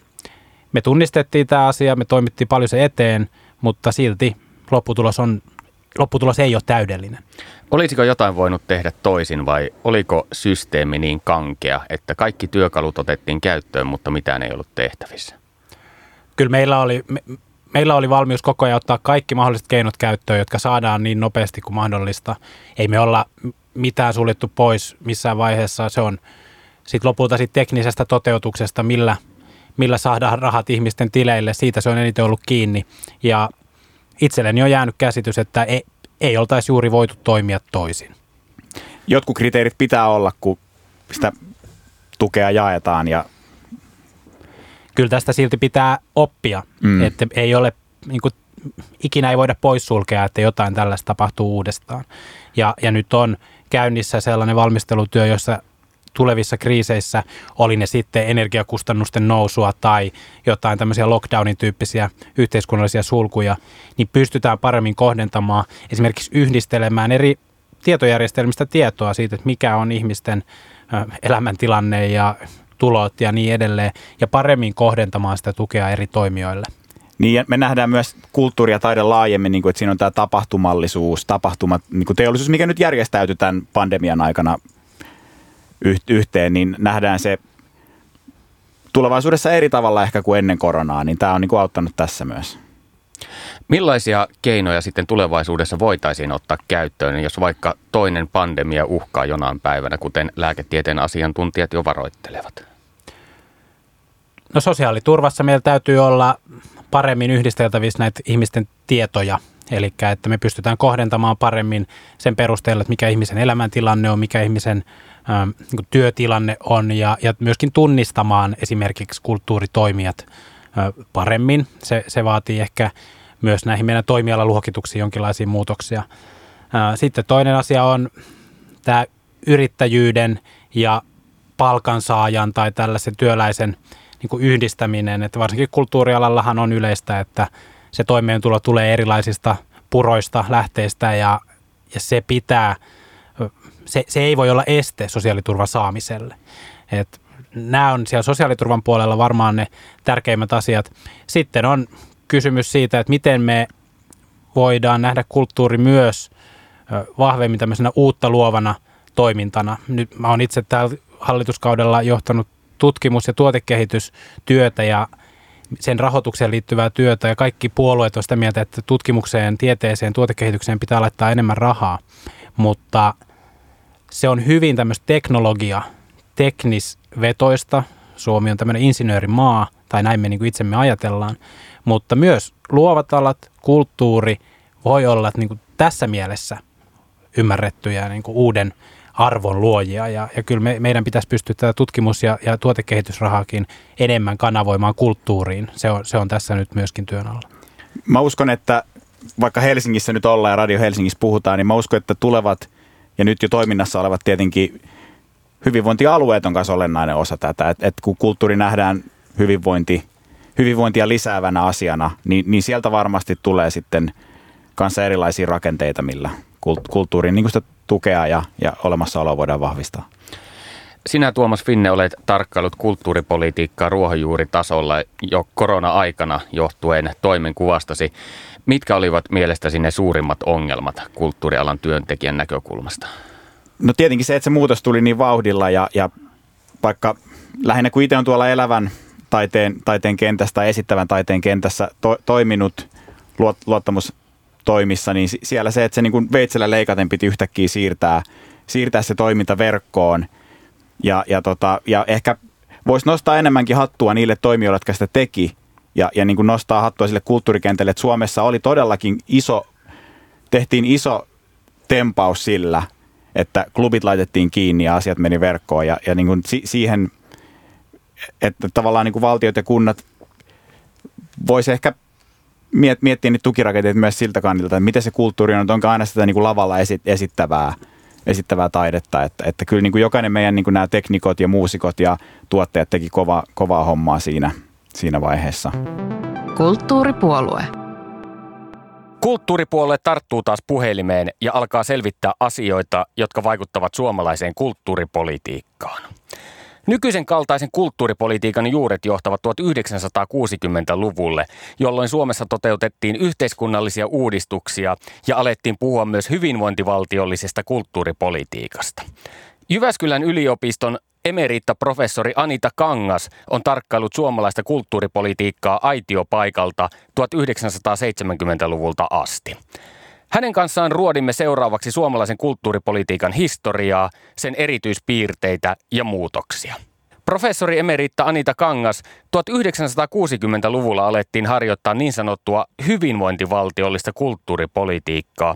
me tunnistettiin tämä asia, me toimittiin paljon se eteen, mutta silti lopputulos, on, lopputulos ei ole täydellinen. Olisiko jotain voinut tehdä toisin vai oliko systeemi niin kankea, että kaikki työkalut otettiin käyttöön, mutta mitään ei ollut tehtävissä? Kyllä meillä oli, me, meillä oli valmius koko ajan ottaa kaikki mahdolliset keinot käyttöön, jotka saadaan niin nopeasti kuin mahdollista. Ei me olla mitään suljettu pois missään vaiheessa. Se on sitten lopulta sit teknisestä toteutuksesta, millä, millä saadaan rahat ihmisten tileille. Siitä se on eniten ollut kiinni. Ja itselleni on jäänyt käsitys, että ei, ei oltaisi juuri voitu toimia toisin. Jotkut kriteerit pitää olla, kun sitä tukea jaetaan ja kyllä tästä silti pitää oppia, mm. että ei ole, niin kuin, ikinä ei voida poissulkea, että jotain tällaista tapahtuu uudestaan. Ja, ja nyt on käynnissä sellainen valmistelutyö, jossa tulevissa kriiseissä, oli ne sitten energiakustannusten nousua tai jotain tämmöisiä lockdownin tyyppisiä yhteiskunnallisia sulkuja, niin pystytään paremmin kohdentamaan, esimerkiksi yhdistelemään eri tietojärjestelmistä tietoa siitä, että mikä on ihmisten elämäntilanne ja tulot ja niin edelleen, ja paremmin kohdentamaan sitä tukea eri toimijoille. Niin me nähdään myös kulttuuri ja taide laajemmin, niin kuin, että siinä on tämä tapahtumallisuus, tapahtumat, niin kuin teollisuus, mikä nyt järjestäytyi tämän pandemian aikana yhteen, niin nähdään se tulevaisuudessa eri tavalla ehkä kuin ennen koronaa, niin tämä on niin kuin auttanut tässä myös. Millaisia keinoja sitten tulevaisuudessa voitaisiin ottaa käyttöön, jos vaikka toinen pandemia uhkaa jonain päivänä, kuten lääketieteen asiantuntijat jo varoittelevat? No sosiaaliturvassa meillä täytyy olla paremmin yhdisteltävissä näitä ihmisten tietoja, eli että me pystytään kohdentamaan paremmin sen perusteella, että mikä ihmisen elämäntilanne on, mikä ihmisen ä, niin työtilanne on ja, ja myöskin tunnistamaan esimerkiksi kulttuuritoimijat ä, paremmin. Se, se vaatii ehkä myös näihin meidän toimialaluokituksiin jonkinlaisia muutoksia. Sitten toinen asia on tämä yrittäjyyden ja palkansaajan tai tällaisen työläisen niin kuin yhdistäminen, että varsinkin kulttuurialallahan on yleistä, että se toimeentulo tulee erilaisista puroista, lähteistä ja, ja se pitää, se, se ei voi olla este sosiaaliturvan saamiselle. Et nämä on siellä sosiaaliturvan puolella varmaan ne tärkeimmät asiat. Sitten on kysymys siitä, että miten me voidaan nähdä kulttuuri myös vahvemmin tämmöisenä uutta luovana toimintana. Nyt mä oon itse täällä hallituskaudella johtanut tutkimus- ja tuotekehitystyötä ja sen rahoitukseen liittyvää työtä ja kaikki puolueet on sitä mieltä, että tutkimukseen, tieteeseen, tuotekehitykseen pitää laittaa enemmän rahaa, mutta se on hyvin tämmöistä teknologia, teknisvetoista. Suomi on tämmöinen insinöörimaa, tai näin me niin kuin itsemme ajatellaan, mutta myös luovat alat, kulttuuri voi olla niin kuin tässä mielessä ymmärrettyjä niin kuin uuden arvon luojia. Ja, ja kyllä me, meidän pitäisi pystyä tätä tutkimus- ja, ja tuotekehitysrahaakin enemmän kanavoimaan kulttuuriin. Se on, se on tässä nyt myöskin työn alla. Mä uskon, että vaikka Helsingissä nyt ollaan ja Radio Helsingissä puhutaan, niin mä uskon, että tulevat ja nyt jo toiminnassa olevat tietenkin hyvinvointialueet on kanssa olennainen osa tätä. Että et kun kulttuuri nähdään hyvinvointi hyvinvointia lisäävänä asiana, niin, niin sieltä varmasti tulee sitten kanssa erilaisia rakenteita, millä kulttuurin niin sitä tukea ja, ja olemassaoloa voidaan vahvistaa. Sinä Tuomas Finne olet tarkkailut kulttuuripolitiikkaa ruohonjuuritasolla jo korona-aikana johtuen toimenkuvastasi. Mitkä olivat mielestäsi ne suurimmat ongelmat kulttuurialan työntekijän näkökulmasta? No tietenkin se, että se muutos tuli niin vauhdilla ja, ja vaikka lähinnä kun itse on tuolla elävän taiteen, taiteen kentässä tai esittävän taiteen kentässä to, toiminut luot, luottamustoimissa, niin siellä se, että se niin kuin veitsellä leikaten piti yhtäkkiä siirtää, siirtää se toiminta verkkoon ja, ja, tota, ja ehkä voisi nostaa enemmänkin hattua niille toimijoille, jotka sitä teki ja, ja niin kuin nostaa hattua sille kulttuurikentälle, että Suomessa oli todellakin iso, tehtiin iso tempaus sillä, että klubit laitettiin kiinni ja asiat meni verkkoon ja, ja niin kuin si- siihen että tavallaan niin kuin valtiot ja kunnat voisi ehkä miet, miettiä niitä tukirakenteita myös siltä kannalta, että miten se kulttuuri on, että onko aina sitä niin kuin lavalla esi, esittävää, esittävää taidetta. Että, että kyllä niin kuin jokainen meidän niin kuin nämä teknikot ja muusikot ja tuotteet teki kova, kovaa hommaa siinä, siinä vaiheessa. Kulttuuripuolue. Kulttuuripuolue tarttuu taas puhelimeen ja alkaa selvittää asioita, jotka vaikuttavat suomalaiseen kulttuuripolitiikkaan. Nykyisen kaltaisen kulttuuripolitiikan juuret johtavat 1960-luvulle, jolloin Suomessa toteutettiin yhteiskunnallisia uudistuksia ja alettiin puhua myös hyvinvointivaltiollisesta kulttuuripolitiikasta. Jyväskylän yliopiston emeritta-professori Anita Kangas on tarkkailut suomalaista kulttuuripolitiikkaa aitiopaikalta 1970-luvulta asti. Hänen kanssaan ruodimme seuraavaksi suomalaisen kulttuuripolitiikan historiaa, sen erityispiirteitä ja muutoksia. Professori emeritta Anita Kangas, 1960-luvulla alettiin harjoittaa niin sanottua hyvinvointivaltiollista kulttuuripolitiikkaa.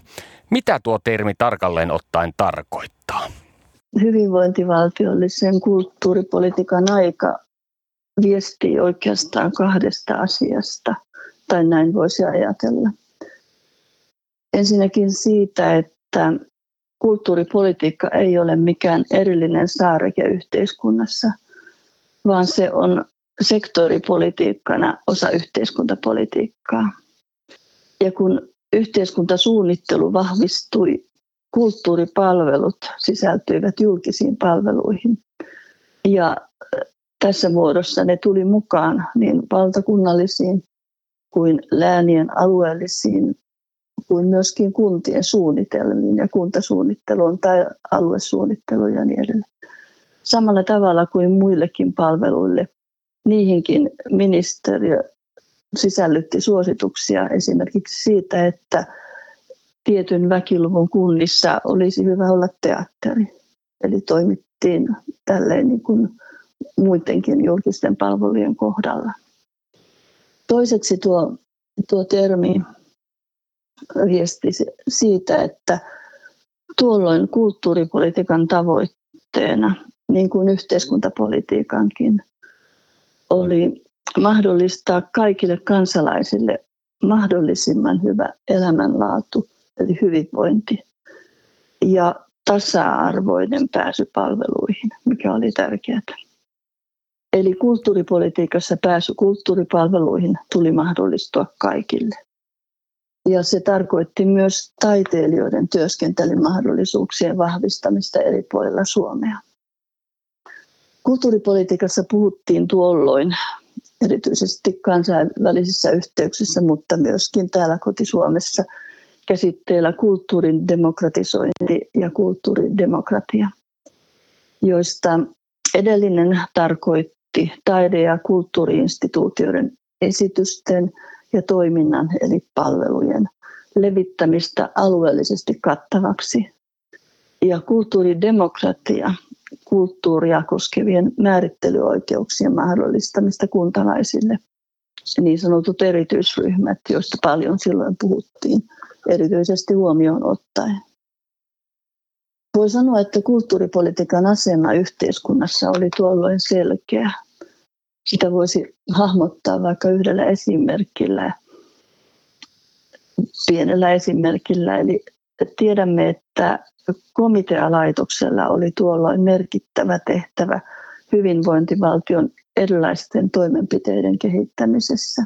Mitä tuo termi tarkalleen ottaen tarkoittaa? Hyvinvointivaltiollisen kulttuuripolitiikan aika viestii oikeastaan kahdesta asiasta, tai näin voisi ajatella. Ensinnäkin siitä, että kulttuuripolitiikka ei ole mikään erillinen saareke yhteiskunnassa, vaan se on sektoripolitiikkana osa yhteiskuntapolitiikkaa. Ja kun yhteiskuntasuunnittelu vahvistui, kulttuuripalvelut sisältyivät julkisiin palveluihin. Ja tässä muodossa ne tuli mukaan niin valtakunnallisiin kuin läänien alueellisiin kuin myöskin kuntien suunnitelmiin ja kuntasuunnitteluun tai aluesuunnitteluun ja niin edelleen. Samalla tavalla kuin muillekin palveluille, niihinkin ministeriö sisällytti suosituksia esimerkiksi siitä, että tietyn väkiluvun kunnissa olisi hyvä olla teatteri. Eli toimittiin tälleen niin kuin muidenkin julkisten palvelujen kohdalla. Toiseksi tuo, tuo termi viesti siitä, että tuolloin kulttuuripolitiikan tavoitteena, niin kuin yhteiskuntapolitiikankin, oli mahdollistaa kaikille kansalaisille mahdollisimman hyvä elämänlaatu, eli hyvinvointi, ja tasa-arvoinen pääsy palveluihin, mikä oli tärkeää. Eli kulttuuripolitiikassa pääsy kulttuuripalveluihin tuli mahdollistua kaikille. Ja se tarkoitti myös taiteilijoiden työskentelymahdollisuuksien vahvistamista eri puolilla Suomea. Kulttuuripolitiikassa puhuttiin tuolloin erityisesti kansainvälisissä yhteyksissä, mutta myöskin täällä koti-Suomessa käsitteellä kulttuurin demokratisointi ja kulttuuridemokratia, joista edellinen tarkoitti taide- ja kulttuuriinstituutioiden esitysten ja toiminnan eli palvelujen levittämistä alueellisesti kattavaksi. Ja kulttuuridemokratia, kulttuuria koskevien määrittelyoikeuksien mahdollistamista kuntalaisille. Niin sanotut erityisryhmät, joista paljon silloin puhuttiin, erityisesti huomioon ottaen. Voi sanoa, että kulttuuripolitiikan asema yhteiskunnassa oli tuolloin selkeä sitä voisi hahmottaa vaikka yhdellä esimerkillä, pienellä esimerkillä. Eli tiedämme, että komitealaitoksella oli tuolloin merkittävä tehtävä hyvinvointivaltion erilaisten toimenpiteiden kehittämisessä.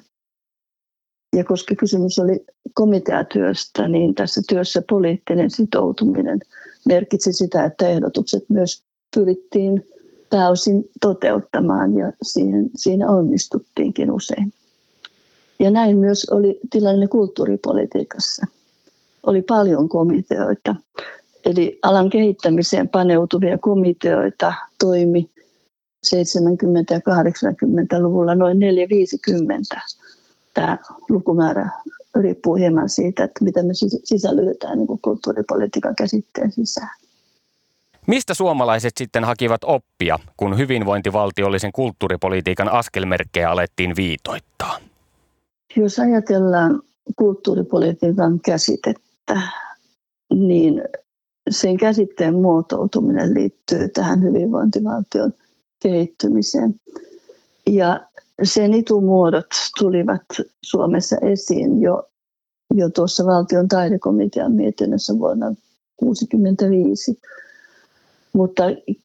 Ja koska kysymys oli komiteatyöstä, niin tässä työssä poliittinen sitoutuminen merkitsi sitä, että ehdotukset myös pyrittiin pääosin toteuttamaan ja siihen, siinä onnistuttiinkin usein. Ja näin myös oli tilanne kulttuuripolitiikassa. Oli paljon komiteoita, eli alan kehittämiseen paneutuvia komiteoita toimi 70- ja 80-luvulla noin 450. Tämä lukumäärä riippuu hieman siitä, että mitä me sisällytetään niin kulttuuripolitiikan käsitteen sisään. Mistä suomalaiset sitten hakivat oppia, kun hyvinvointivaltiollisen kulttuuripolitiikan askelmerkkejä alettiin viitoittaa? Jos ajatellaan kulttuuripolitiikan käsitettä, niin sen käsitteen muotoutuminen liittyy tähän hyvinvointivaltion kehittymiseen. Ja sen itumuodot tulivat Suomessa esiin jo, jo tuossa valtion taidekomitean mietinnössä vuonna 1965. Mutta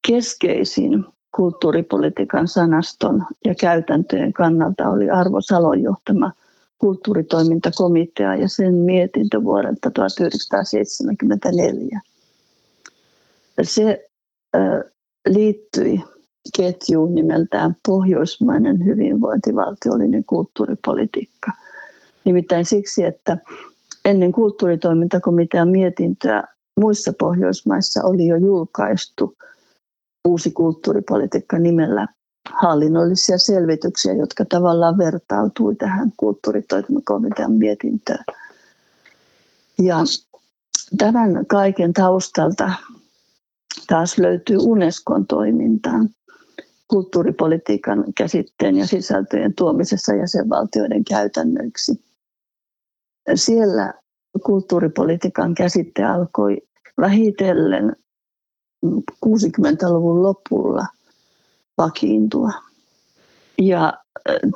keskeisin kulttuuripolitiikan sanaston ja käytäntöjen kannalta oli Arvo Salon johtama kulttuuritoimintakomitea ja sen mietintö vuodelta 1974. Se liittyi ketjuun nimeltään Pohjoismainen hyvinvointivaltiollinen kulttuuripolitiikka. Nimittäin siksi, että ennen kulttuuritoimintakomitean mietintöä muissa Pohjoismaissa oli jo julkaistu uusi kulttuuripolitiikka nimellä hallinnollisia selvityksiä, jotka tavallaan vertautui tähän kulttuuritoimintakomitean mietintöön. Ja tämän kaiken taustalta taas löytyy Unescon toimintaan kulttuuripolitiikan käsitteen ja sisältöjen tuomisessa jäsenvaltioiden käytännöiksi. Siellä kulttuuripolitiikan käsite alkoi vähitellen 60-luvun lopulla vakiintua. Ja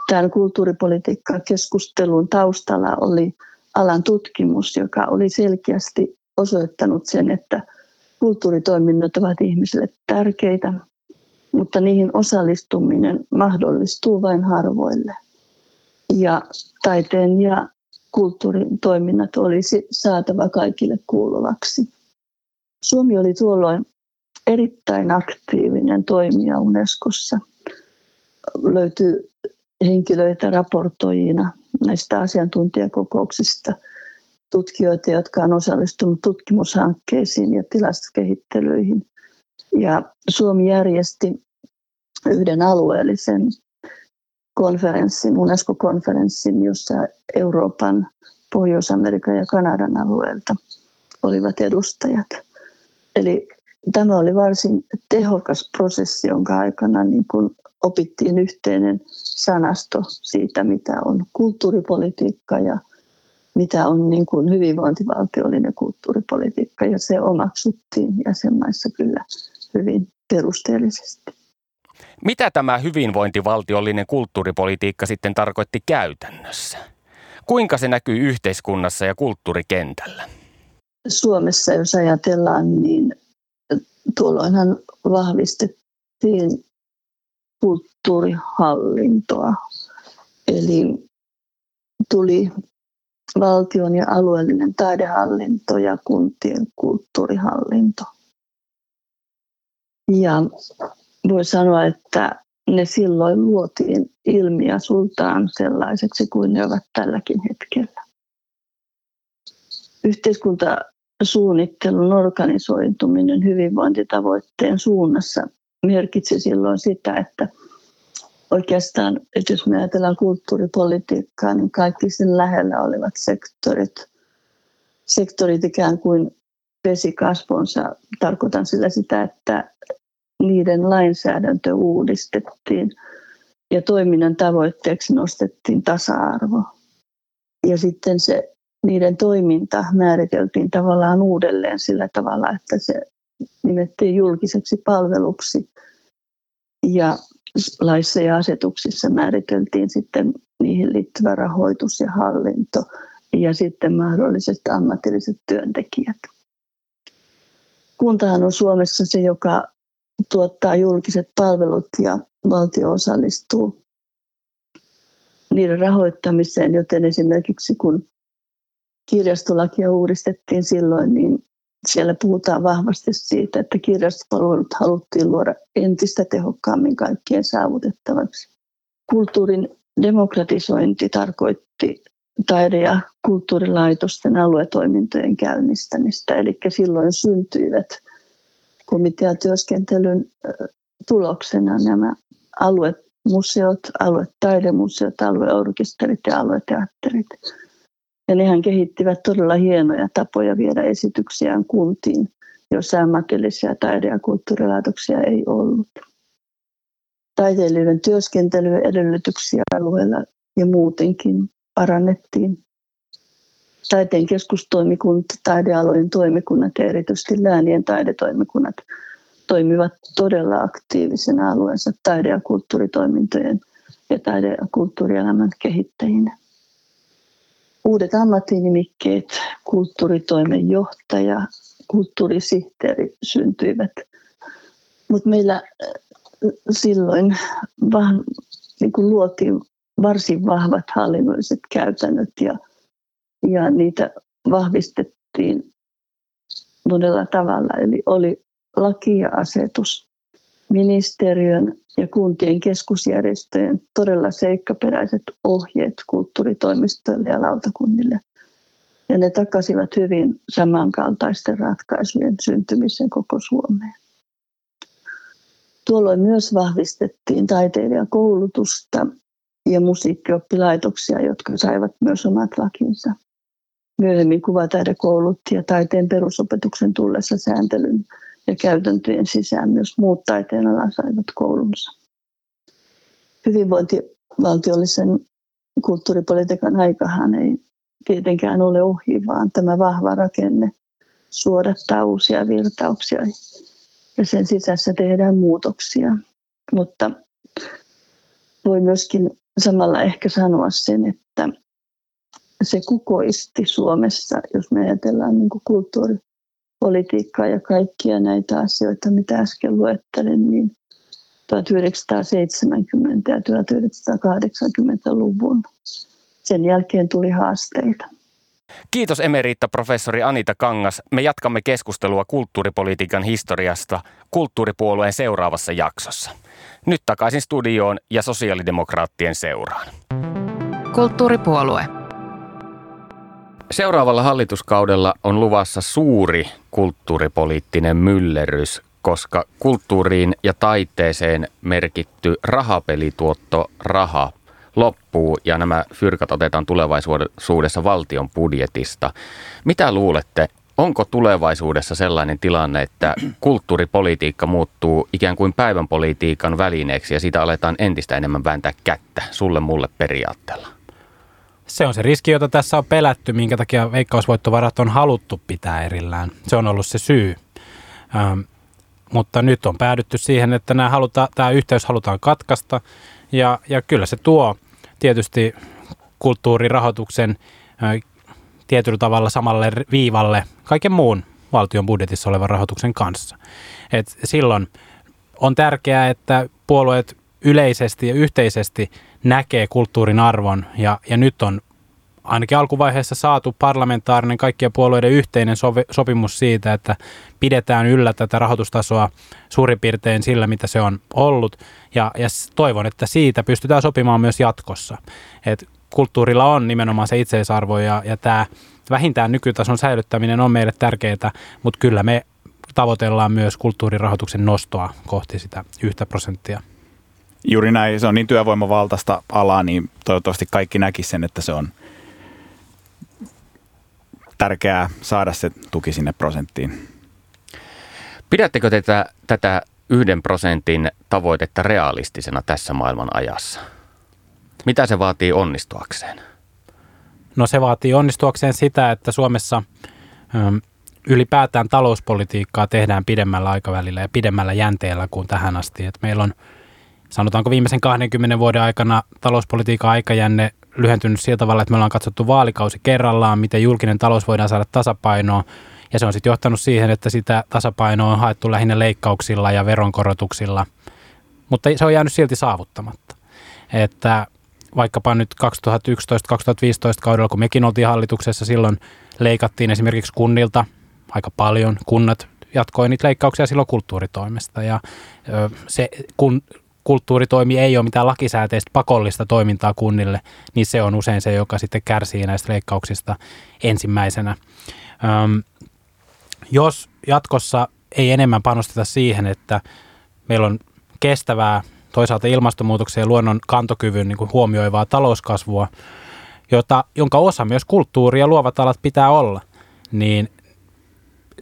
tämän kulttuuripolitiikka-keskustelun taustalla oli alan tutkimus, joka oli selkeästi osoittanut sen, että kulttuuritoiminnot ovat ihmisille tärkeitä, mutta niihin osallistuminen mahdollistuu vain harvoille. Ja taiteen ja kulttuurin toiminnat olisi saatava kaikille kuuluvaksi. Suomi oli tuolloin erittäin aktiivinen toimija Unescossa. Löytyy henkilöitä raportoijina näistä asiantuntijakokouksista, tutkijoita, jotka on osallistunut tutkimushankkeisiin ja tilastokehittelyihin. Ja Suomi järjesti yhden alueellisen konferenssin, UNESCO-konferenssin, jossa Euroopan, Pohjois-Amerikan ja Kanadan alueelta olivat edustajat. Eli tämä oli varsin tehokas prosessi, jonka aikana niin kuin opittiin yhteinen sanasto siitä, mitä on kulttuuripolitiikka ja mitä on niin kuin hyvinvointivaltiollinen kulttuuripolitiikka. Ja se omaksuttiin jäsenmaissa kyllä hyvin perusteellisesti. Mitä tämä hyvinvointivaltiollinen kulttuuripolitiikka sitten tarkoitti käytännössä? Kuinka se näkyy yhteiskunnassa ja kulttuurikentällä? Suomessa, jos ajatellaan, niin tuolloinhan vahvistettiin kulttuurihallintoa. Eli tuli valtion ja alueellinen taidehallinto ja kuntien kulttuurihallinto. Ja voi sanoa, että ne silloin luotiin ilmiasultaan sellaiseksi kuin ne ovat tälläkin hetkellä. Yhteiskuntasuunnittelun organisoituminen hyvinvointitavoitteen suunnassa merkitsi silloin sitä, että oikeastaan, että jos me ajatellaan kulttuuripolitiikkaa, niin kaikki sen lähellä olevat sektorit, sektorit ikään kuin pesi kasvonsa. Tarkoitan sillä sitä, että niiden lainsäädäntö uudistettiin ja toiminnan tavoitteeksi nostettiin tasa-arvo. Ja sitten se niiden toiminta määriteltiin tavallaan uudelleen sillä tavalla, että se nimettiin julkiseksi palveluksi. Ja laissa ja asetuksissa määriteltiin sitten niihin liittyvä rahoitus ja hallinto ja sitten mahdollisesti ammatilliset työntekijät. Kuntahan on Suomessa se, joka tuottaa julkiset palvelut ja valtio osallistuu niiden rahoittamiseen, joten esimerkiksi kun kirjastolakia uudistettiin silloin, niin siellä puhutaan vahvasti siitä, että kirjastopalvelut haluttiin luoda entistä tehokkaammin kaikkien saavutettavaksi. Kulttuurin demokratisointi tarkoitti taide- ja kulttuurilaitosten aluetoimintojen käynnistämistä, eli silloin syntyivät komiteatyöskentelyn tuloksena nämä aluemuseot, aluetaidemuseot, alueorkesterit ja alueteatterit. Ja nehän kehittivät todella hienoja tapoja viedä esityksiään kuntiin, joissa ammatillisia taide- ja kulttuurilaitoksia ei ollut. Taiteilijoiden työskentelyedellytyksiä alueella ja muutenkin parannettiin. Taiteen keskustoimikunta, taidealojen toimikunnat ja erityisesti läänien taidetoimikunnat toimivat todella aktiivisena alueensa taide- ja kulttuuritoimintojen ja taide- ja kulttuurielämän kehittäjinä. Uudet ammattinimikkeet, kulttuuritoimen johtaja, kulttuurisihteeri syntyivät. Mutta meillä äh, silloin vaan niin luotiin varsin vahvat hallinnolliset käytännöt ja, ja niitä vahvistettiin monella tavalla. Eli oli laki ja asetus, ministeriön ja kuntien keskusjärjestöjen todella seikkaperäiset ohjeet kulttuuritoimistoille ja lautakunnille. Ja ne takasivat hyvin samankaltaisten ratkaisujen syntymisen koko Suomeen. Tuolloin myös vahvistettiin taiteilijakoulutusta ja musiikkioppilaitoksia, jotka saivat myös omat lakinsa. Myöhemmin kuvataidekoulutti ja taiteen perusopetuksen tullessa sääntelyn ja käytäntöjen sisään myös muut taiteen alan saivat koulunsa. Hyvinvointivaltiollisen kulttuuripolitiikan aikahan ei tietenkään ole ohi, vaan tämä vahva rakenne suodattaa uusia virtauksia ja sen sisässä tehdään muutoksia. Mutta voi myöskin samalla ehkä sanoa sen, että se kukoisti Suomessa, jos me ajatellaan niin kulttuuripolitiikkaa ja kaikkia näitä asioita, mitä äsken luettelin, niin 1970- ja 1980-luvun. Sen jälkeen tuli haasteita. Kiitos emeriitta-professori Anita Kangas. Me jatkamme keskustelua kulttuuripolitiikan historiasta kulttuuripuolueen seuraavassa jaksossa. Nyt takaisin studioon ja sosiaalidemokraattien seuraan. Kulttuuripuolue. Seuraavalla hallituskaudella on luvassa suuri kulttuuripoliittinen myllerrys, koska kulttuuriin ja taiteeseen merkitty rahapelituotto raha loppuu ja nämä fyrkat otetaan tulevaisuudessa valtion budjetista. Mitä luulette, onko tulevaisuudessa sellainen tilanne, että kulttuuripolitiikka muuttuu ikään kuin päivän politiikan välineeksi ja siitä aletaan entistä enemmän vääntää kättä sulle mulle periaatteella? Se on se riski, jota tässä on pelätty, minkä takia veikkausvoittovarat on haluttu pitää erillään. Se on ollut se syy. Ähm, mutta nyt on päädytty siihen, että nämä haluta, tämä yhteys halutaan katkaista. Ja, ja kyllä se tuo tietysti kulttuurirahoituksen tietyllä tavalla samalle viivalle kaiken muun valtion budjetissa olevan rahoituksen kanssa. Et silloin on tärkeää, että puolueet yleisesti ja yhteisesti näkee kulttuurin arvon ja, ja nyt on ainakin alkuvaiheessa saatu parlamentaarinen kaikkien puolueiden yhteinen sovi, sopimus siitä, että pidetään yllä tätä rahoitustasoa suurin piirtein sillä, mitä se on ollut. Ja, ja toivon, että siitä pystytään sopimaan myös jatkossa. Et kulttuurilla on nimenomaan se itseisarvo ja, ja tämä vähintään nykytason säilyttäminen on meille tärkeää, mutta kyllä me tavoitellaan myös kulttuurirahoituksen nostoa kohti sitä yhtä prosenttia. Juuri näin, se on niin työvoimavaltaista alaa, niin toivottavasti kaikki näkisivät sen, että se on – tärkeää saada se tuki sinne prosenttiin. Pidättekö tätä, tätä yhden prosentin tavoitetta realistisena tässä maailman ajassa? Mitä se vaatii onnistuakseen? No se vaatii onnistuakseen sitä, että Suomessa ylipäätään talouspolitiikkaa tehdään pidemmällä aikavälillä ja pidemmällä jänteellä kuin tähän asti. Et meillä on sanotaanko viimeisen 20 vuoden aikana talouspolitiikan aikajänne lyhentynyt sillä tavalla, että me ollaan katsottu vaalikausi kerrallaan, miten julkinen talous voidaan saada tasapainoon. Ja se on sitten johtanut siihen, että sitä tasapainoa on haettu lähinnä leikkauksilla ja veronkorotuksilla, mutta se on jäänyt silti saavuttamatta. Että vaikkapa nyt 2011-2015 kaudella, kun mekin oltiin hallituksessa, silloin leikattiin esimerkiksi kunnilta aika paljon. Kunnat jatkoi niitä leikkauksia silloin kulttuuritoimesta ja se, kun kulttuuritoimi ei ole mitään lakisääteistä pakollista toimintaa kunnille, niin se on usein se, joka sitten kärsii näistä leikkauksista ensimmäisenä. Öm, jos jatkossa ei enemmän panosteta siihen, että meillä on kestävää toisaalta ilmastonmuutoksen ja luonnon kantokyvyn niin kuin huomioivaa talouskasvua, jota, jonka osa myös kulttuuri ja luovat alat pitää olla, niin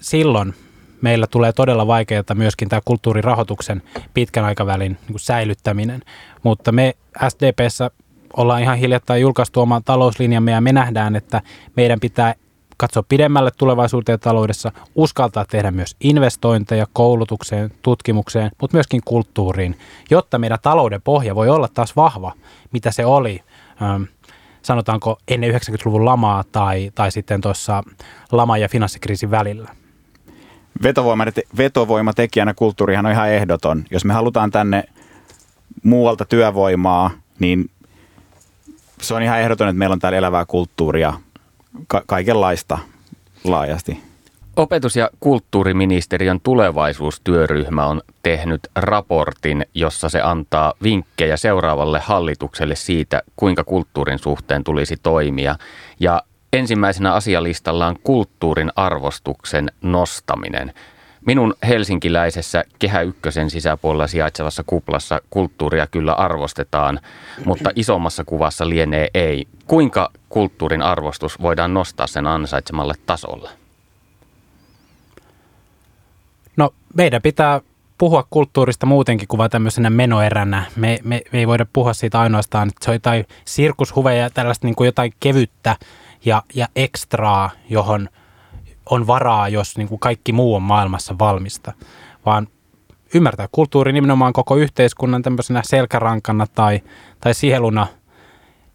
silloin meillä tulee todella vaikeaa myöskin tämä kulttuurirahoituksen pitkän aikavälin niin kuin säilyttäminen. Mutta me SDPssä ollaan ihan hiljattain julkaistu oman talouslinjamme ja me nähdään, että meidän pitää katsoa pidemmälle tulevaisuuteen taloudessa, uskaltaa tehdä myös investointeja koulutukseen, tutkimukseen, mutta myöskin kulttuuriin, jotta meidän talouden pohja voi olla taas vahva, mitä se oli ähm, sanotaanko ennen 90-luvun lamaa tai, tai sitten tuossa lama- ja finanssikriisin välillä. Vetovoimatekijänä kulttuurihan on ihan ehdoton. Jos me halutaan tänne muualta työvoimaa, niin se on ihan ehdoton, että meillä on täällä elävää kulttuuria ka- kaikenlaista laajasti. Opetus- ja kulttuuriministeriön tulevaisuustyöryhmä on tehnyt raportin, jossa se antaa vinkkejä seuraavalle hallitukselle siitä, kuinka kulttuurin suhteen tulisi toimia. Ja ensimmäisenä asialistalla on kulttuurin arvostuksen nostaminen. Minun helsinkiläisessä Kehä Ykkösen sisäpuolella sijaitsevassa kuplassa kulttuuria kyllä arvostetaan, mutta isommassa kuvassa lienee ei. Kuinka kulttuurin arvostus voidaan nostaa sen ansaitsemalle tasolle? No meidän pitää puhua kulttuurista muutenkin kuin vain tämmöisenä menoeränä. Me, me, me ei voida puhua siitä ainoastaan, että se on jotain sirkushuveja ja tällaista niin kuin jotain kevyttä ja, ja ekstraa, johon on varaa, jos niin kuin kaikki muu on maailmassa valmista. Vaan ymmärtää kulttuuri nimenomaan koko yhteiskunnan tämmöisenä selkärankana tai, tai sieluna,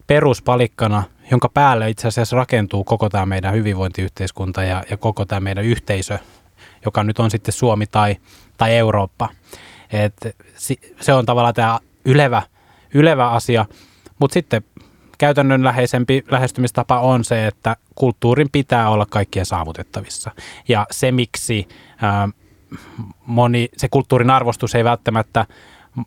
peruspalikkana, jonka päälle itse asiassa rakentuu koko tämä meidän hyvinvointiyhteiskunta ja, ja koko tämä meidän yhteisö, joka nyt on sitten Suomi tai, tai Eurooppa. Et se on tavallaan tämä ylevä, ylevä asia, mutta sitten käytännönläheisempi lähestymistapa on se, että kulttuurin pitää olla kaikkien saavutettavissa. Ja se, miksi ää, moni, se kulttuurin arvostus ei välttämättä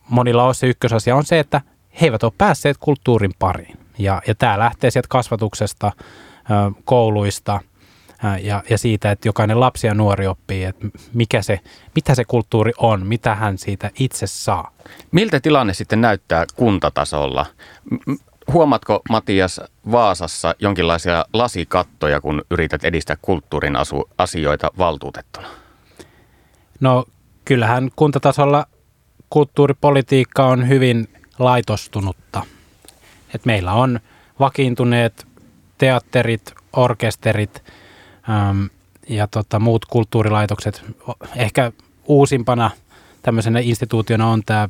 monilla ole se ykkösasia, on se, että he eivät ole päässeet kulttuurin pariin. Ja, ja tämä lähtee sieltä kasvatuksesta, ää, kouluista – ja, ja siitä, että jokainen lapsi ja nuori oppii, että mikä se, mitä se kulttuuri on, mitä hän siitä itse saa. Miltä tilanne sitten näyttää kuntatasolla? Huomatko Matias Vaasassa jonkinlaisia lasikattoja, kun yrität edistää kulttuurin asu- asioita valtuutettuna? No kyllähän kuntatasolla kulttuuripolitiikka on hyvin laitostunutta. Et meillä on vakiintuneet teatterit, orkesterit – ähm, ja tota, muut kulttuurilaitokset. Ehkä uusimpana tämmöisenä instituutiona on tämä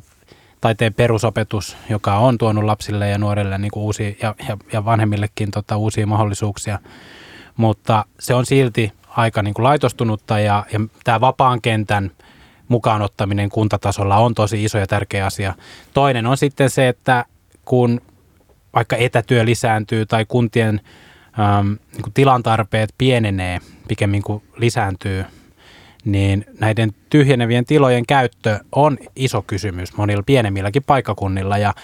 taiteen perusopetus, joka on tuonut lapsille ja nuorille niin kuin uusia, ja, ja, ja vanhemmillekin tota, uusia mahdollisuuksia. Mutta se on silti aika niin kuin laitostunutta ja, ja tämä vapaan kentän mukaan ottaminen kuntatasolla on tosi iso ja tärkeä asia. Toinen on sitten se, että kun vaikka etätyö lisääntyy tai kuntien ähm, niin kuin tilan tarpeet pienenee pikemmin kuin lisääntyy, niin näiden tyhjenevien tilojen käyttö on iso kysymys monilla pienemmilläkin paikkakunnilla ja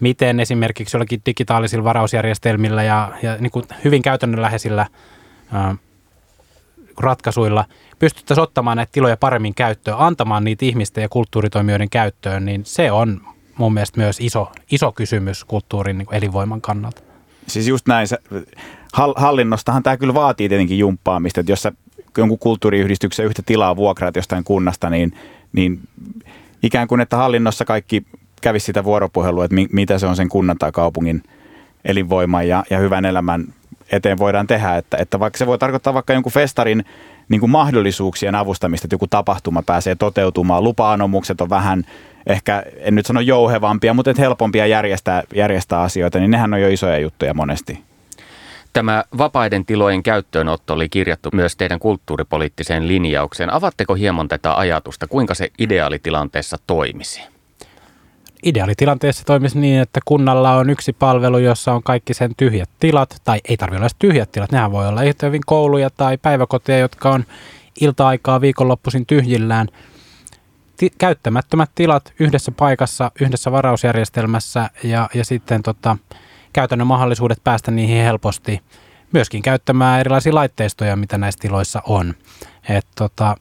miten esimerkiksi jollakin digitaalisilla varausjärjestelmillä ja, ja niin kuin hyvin käytännönläheisillä ratkaisuilla pystyttäisiin ottamaan näitä tiloja paremmin käyttöön, antamaan niitä ihmisten ja kulttuuritoimijoiden käyttöön, niin se on mun mielestä myös iso, iso kysymys kulttuurin niin elinvoiman kannalta. Siis just näin, hallinnostahan tämä kyllä vaatii tietenkin jumppaamista, että jos sä jonkun kulttuuriyhdistyksen yhtä tilaa vuokraat jostain kunnasta, niin, niin ikään kuin, että hallinnossa kaikki kävisi sitä vuoropuhelua, että mi, mitä se on sen kunnan tai kaupungin elinvoiman ja, ja hyvän elämän eteen voidaan tehdä. Että, että vaikka se voi tarkoittaa vaikka jonkun festarin niin kuin mahdollisuuksien avustamista, että joku tapahtuma pääsee toteutumaan. Lupa-anomukset on vähän ehkä, en nyt sano jouhevampia, mutta helpompia järjestää, järjestää asioita, niin nehän on jo isoja juttuja monesti. Tämä vapaiden tilojen käyttöönotto oli kirjattu myös teidän kulttuuripoliittiseen linjaukseen. Avatteko hieman tätä ajatusta, kuinka se ideaalitilanteessa toimisi? Ideaalitilanteessa toimisi niin, että kunnalla on yksi palvelu, jossa on kaikki sen tyhjät tilat, tai ei tarvitse olla tyhjät tilat, nehän voi olla yhtä hyvin kouluja tai päiväkoteja, jotka on ilta-aikaa viikonloppuisin tyhjillään. Ti- käyttämättömät tilat yhdessä paikassa, yhdessä varausjärjestelmässä ja, ja sitten tota, käytännön mahdollisuudet päästä niihin helposti. Myöskin käyttämään erilaisia laitteistoja, mitä näissä tiloissa on. Et tota,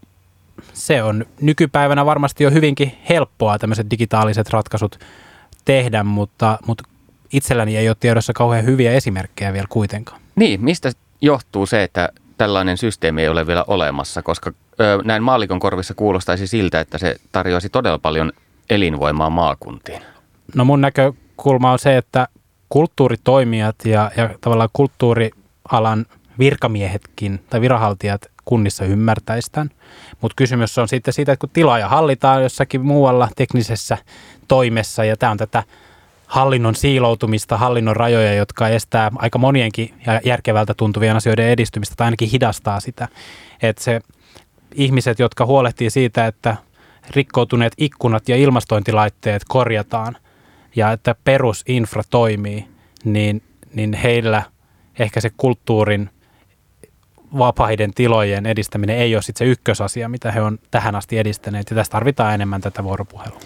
se on nykypäivänä varmasti jo hyvinkin helppoa tämmöiset digitaaliset ratkaisut tehdä, mutta, mutta itselläni ei ole tiedossa kauhean hyviä esimerkkejä vielä kuitenkaan. Niin, mistä johtuu se, että tällainen systeemi ei ole vielä olemassa, koska ö, näin maalikon korvissa kuulostaisi siltä, että se tarjoaisi todella paljon elinvoimaa maakuntiin. No mun näkökulma on se, että kulttuuritoimijat ja, ja tavallaan kulttuurialan virkamiehetkin tai viranhaltijat kunnissa ymmärtäisi tämän. Mutta kysymys on sitten siitä, että kun tilaaja hallitaan jossakin muualla teknisessä toimessa ja tämä on tätä hallinnon siiloutumista, hallinnon rajoja, jotka estää aika monienkin järkevältä tuntuvien asioiden edistymistä tai ainakin hidastaa sitä. Että se ihmiset, jotka huolehtii siitä, että rikkoutuneet ikkunat ja ilmastointilaitteet korjataan ja että perusinfra toimii, niin, niin heillä ehkä se kulttuurin vapaiden tilojen edistäminen ei ole sit se ykkösasia, mitä he on tähän asti edistäneet. Ja tässä tarvitaan enemmän tätä vuoropuhelua.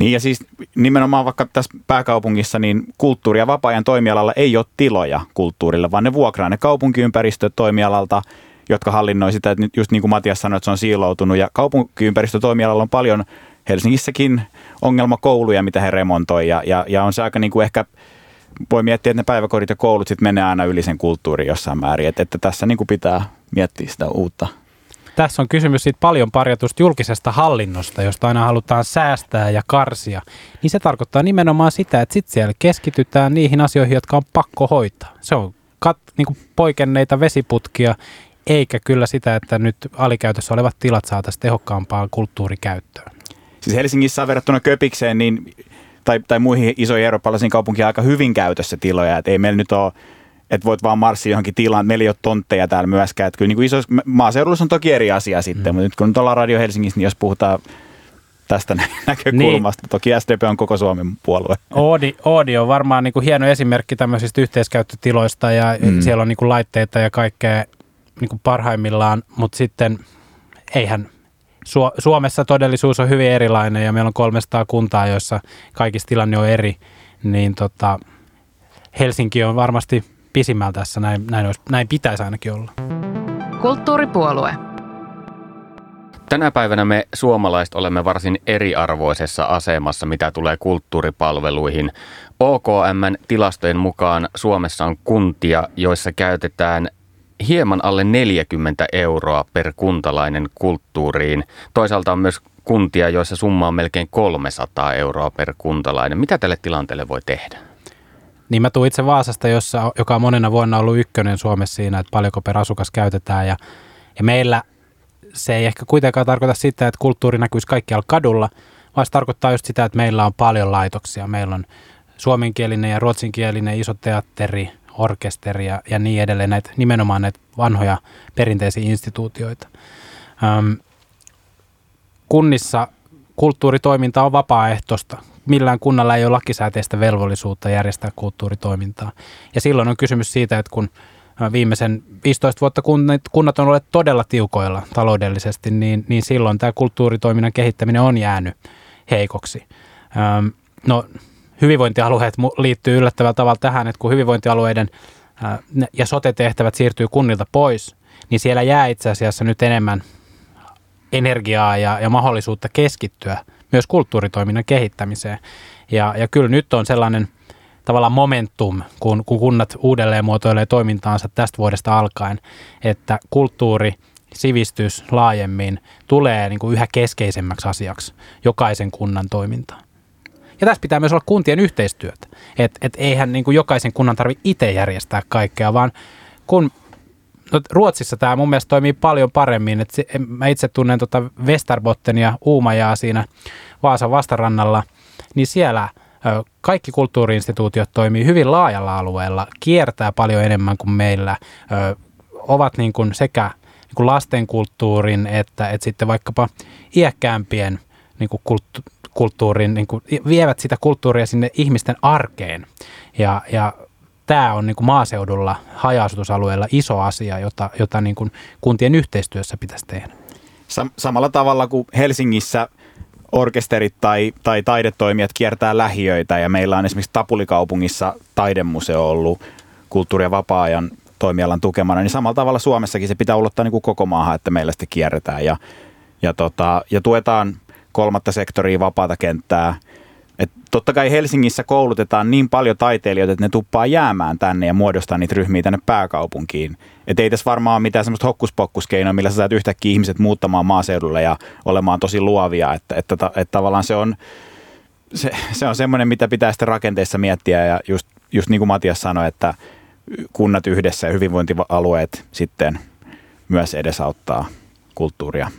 Niin ja siis nimenomaan vaikka tässä pääkaupungissa, niin kulttuuri- ja vapaa-ajan toimialalla ei ole tiloja kulttuurille, vaan ne vuokraa ne kaupunkiympäristöt toimialalta, jotka hallinnoi sitä, että just niin kuin Matias sanoi, että se on siiloutunut. Ja kaupunkiympäristötoimialalla on paljon Helsingissäkin ongelmakouluja, mitä he remontoi ja, ja, ja on se aika niin kuin ehkä voi miettiä, että ne päiväkodit ja koulut sitten menee aina yli sen kulttuurin jossain määrin. Että, että tässä niin kuin pitää miettiä sitä uutta. Tässä on kysymys siitä paljon parjatusta julkisesta hallinnosta, josta aina halutaan säästää ja karsia. Niin se tarkoittaa nimenomaan sitä, että sitten siellä keskitytään niihin asioihin, jotka on pakko hoitaa. Se on kat, niin kuin poikenneita vesiputkia, eikä kyllä sitä, että nyt alikäytössä olevat tilat saataisiin tehokkaampaan kulttuurikäyttöön. Siis Helsingissä on verrattuna Köpikseen, niin tai, tai muihin isoihin eurooppalaisiin kaupunkiin aika hyvin käytössä tiloja. Et ei meillä nyt ole, että voit vaan marssia johonkin tilaan. Meillä ei ole tontteja täällä myöskään. Et kyllä niin kuin iso, maaseudulla on toki eri asia sitten, mm. mutta nyt kun nyt ollaan Radio Helsingissä, niin jos puhutaan tästä näkökulmasta. Niin. Toki SDP on koko Suomen puolue. Oodi, Oodi on varmaan niin kuin hieno esimerkki tämmöisistä yhteiskäyttötiloista ja mm. siellä on niin kuin laitteita ja kaikkea niin kuin parhaimmillaan, mutta sitten eihän Suomessa todellisuus on hyvin erilainen ja meillä on 300 kuntaa, joissa kaikissa tilanne on eri, niin tota, Helsinki on varmasti pisimmällä tässä, näin, näin, olisi, näin pitäisi ainakin olla. Kulttuuripuolue. Tänä päivänä me suomalaiset olemme varsin eriarvoisessa asemassa, mitä tulee kulttuuripalveluihin. OKMn tilastojen mukaan Suomessa on kuntia, joissa käytetään hieman alle 40 euroa per kuntalainen kulttuuriin. Toisaalta on myös kuntia, joissa summa on melkein 300 euroa per kuntalainen. Mitä tälle tilanteelle voi tehdä? Niin mä tuun itse Vaasasta, jossa, joka on monena vuonna ollut ykkönen Suomessa siinä, että paljonko per asukas käytetään. Ja, ja meillä se ei ehkä kuitenkaan tarkoita sitä, että kulttuuri näkyisi kaikkialla kadulla, vaan se tarkoittaa just sitä, että meillä on paljon laitoksia. Meillä on suomenkielinen ja ruotsinkielinen iso teatteri, orkesteri ja, ja niin edelleen, näitä, nimenomaan näitä vanhoja perinteisiä instituutioita. Öm, kunnissa kulttuuritoiminta on vapaaehtoista. Millään kunnalla ei ole lakisääteistä velvollisuutta järjestää kulttuuritoimintaa. Ja silloin on kysymys siitä, että kun viimeisen 15 vuotta kunnat on olleet todella tiukoilla taloudellisesti, niin, niin silloin tämä kulttuuritoiminnan kehittäminen on jäänyt heikoksi. Öm, no hyvinvointialueet liittyy yllättävällä tavalla tähän, että kun hyvinvointialueiden ja sote-tehtävät siirtyy kunnilta pois, niin siellä jää itse asiassa nyt enemmän energiaa ja, ja mahdollisuutta keskittyä myös kulttuuritoiminnan kehittämiseen. Ja, ja kyllä nyt on sellainen tavallaan momentum, kun, kun kunnat uudelleen muotoilee toimintaansa tästä vuodesta alkaen, että kulttuuri, sivistys laajemmin tulee niin kuin yhä keskeisemmäksi asiaksi jokaisen kunnan toimintaan. Ja tässä pitää myös olla kuntien yhteistyötä. Että et eihän niin kuin jokaisen kunnan tarvitse itse järjestää kaikkea, vaan kun no Ruotsissa tämä mun mielestä toimii paljon paremmin. Et se, mä itse tunnen tota Westerbotten ja Uumajaa siinä Vaasan vastarannalla, niin siellä kaikki kulttuuriinstituutiot toimii hyvin laajalla alueella, kiertää paljon enemmän kuin meillä, ö, ovat niin kuin sekä niin kuin lastenkulttuurin että, että sitten vaikkapa iäkkäämpien niin kuin kulttu- kulttuurin, niin kuin, vievät sitä kulttuuria sinne ihmisten arkeen. Ja, ja tämä on niin kuin maaseudulla, haja-asutusalueella iso asia, jota, jota niin kuin kuntien yhteistyössä pitäisi tehdä. Samalla tavalla kuin Helsingissä orkesterit tai, tai taidetoimijat kiertää lähiöitä ja meillä on esimerkiksi Tapulikaupungissa taidemuseo ollut kulttuuri- ja vapaa-ajan toimialan tukemana, niin samalla tavalla Suomessakin se pitää ulottaa niin kuin koko maahan, että meillä sitten kierretään ja, ja, tota, ja tuetaan kolmatta sektoria, vapaata kenttää. Et totta kai Helsingissä koulutetaan niin paljon taiteilijoita, että ne tuppaa jäämään tänne ja muodostaa niitä ryhmiä tänne pääkaupunkiin. Et ei tässä varmaan ole mitään semmoista hokkuspokkuskeinoa, millä sä saat yhtäkkiä ihmiset muuttamaan maaseudulle ja olemaan tosi luovia. Että, että, että, että tavallaan se on, se, se on semmoinen, mitä pitää sitten rakenteessa miettiä ja just, just niin kuin Matias sanoi, että kunnat yhdessä ja hyvinvointialueet sitten myös edesauttaa kulttuuria.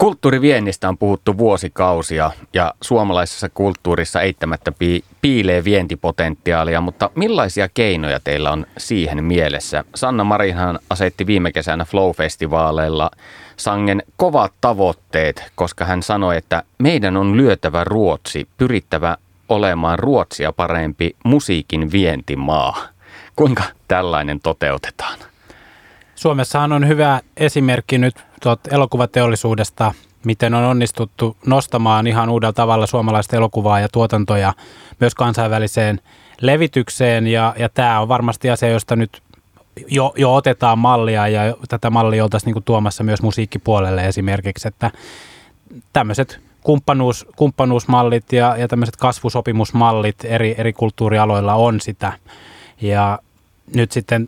Kulttuuriviennistä on puhuttu vuosikausia ja suomalaisessa kulttuurissa eittämättä piilee vientipotentiaalia, mutta millaisia keinoja teillä on siihen mielessä? Sanna Marinhan asetti viime kesänä Flow-festivaaleilla sangen kovat tavoitteet, koska hän sanoi, että meidän on lyötävä Ruotsi, pyrittävä olemaan Ruotsia parempi musiikin vientimaa. Kuinka tällainen toteutetaan? Suomessahan on hyvä esimerkki nyt tuot elokuvateollisuudesta, miten on onnistuttu nostamaan ihan uudella tavalla suomalaista elokuvaa ja tuotantoja myös kansainväliseen levitykseen. Ja, ja tämä on varmasti asia, josta nyt jo, jo otetaan mallia ja tätä mallia oltaisiin niin tuomassa myös musiikkipuolelle esimerkiksi, että tämmöiset kumppanuus, kumppanuusmallit ja, ja tämmöiset kasvusopimusmallit eri, eri kulttuurialoilla on sitä. Ja nyt sitten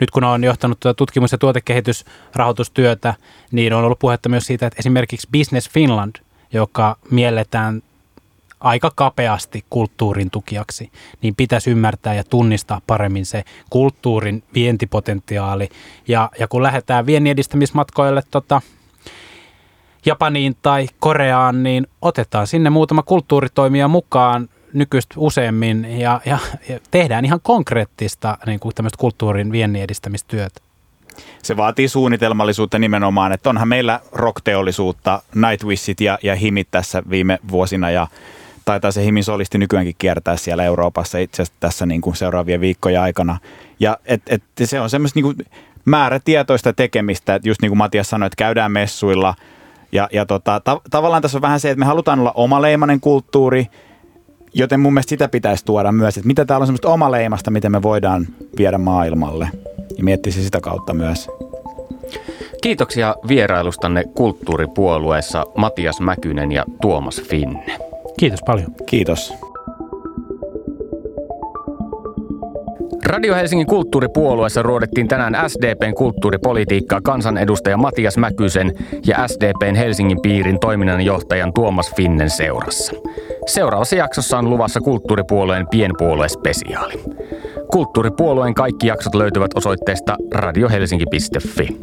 nyt kun on johtanut tuota tutkimus- ja tuotekehitysrahoitustyötä, niin on ollut puhetta myös siitä, että esimerkiksi Business Finland, joka mielletään aika kapeasti kulttuurin tukijaksi, niin pitäisi ymmärtää ja tunnistaa paremmin se kulttuurin vientipotentiaali. Ja, ja kun lähdetään viennin edistämismatkoille tota, Japaniin tai Koreaan, niin otetaan sinne muutama kulttuuritoimija mukaan nykyistä useammin ja, ja, ja tehdään ihan konkreettista niin kuin tämmöistä kulttuurin viennin edistämistyötä. Se vaatii suunnitelmallisuutta nimenomaan, että onhan meillä rockteollisuutta, Nightwishit ja, ja Himit tässä viime vuosina ja taitaa se Himin solisti nykyäänkin kiertää siellä Euroopassa itse asiassa tässä niin kuin seuraavien viikkojen aikana. Ja et, et se on semmoista niin kuin määrätietoista tekemistä, että just niin kuin Matias sanoi, että käydään messuilla ja, ja tota, ta- tavallaan tässä on vähän se, että me halutaan olla omaleimainen kulttuuri – Joten mun mielestä sitä pitäisi tuoda myös, että mitä täällä on semmoista omaleimasta, miten me voidaan viedä maailmalle. Ja miettisi sitä kautta myös. Kiitoksia vierailustanne kulttuuripuolueessa Matias Mäkynen ja Tuomas Finne. Kiitos paljon. Kiitos. Radio Helsingin kulttuuripuolueessa ruodettiin tänään SDPn kulttuuripolitiikkaa kansanedustaja Matias Mäkysen ja SDPn Helsingin piirin toiminnanjohtajan Tuomas Finnen seurassa. Seuraavassa jaksossa on luvassa kulttuuripuolueen pienpuolue-spesiaali. Kulttuuripuolueen kaikki jaksot löytyvät osoitteesta radiohelsinki.fi.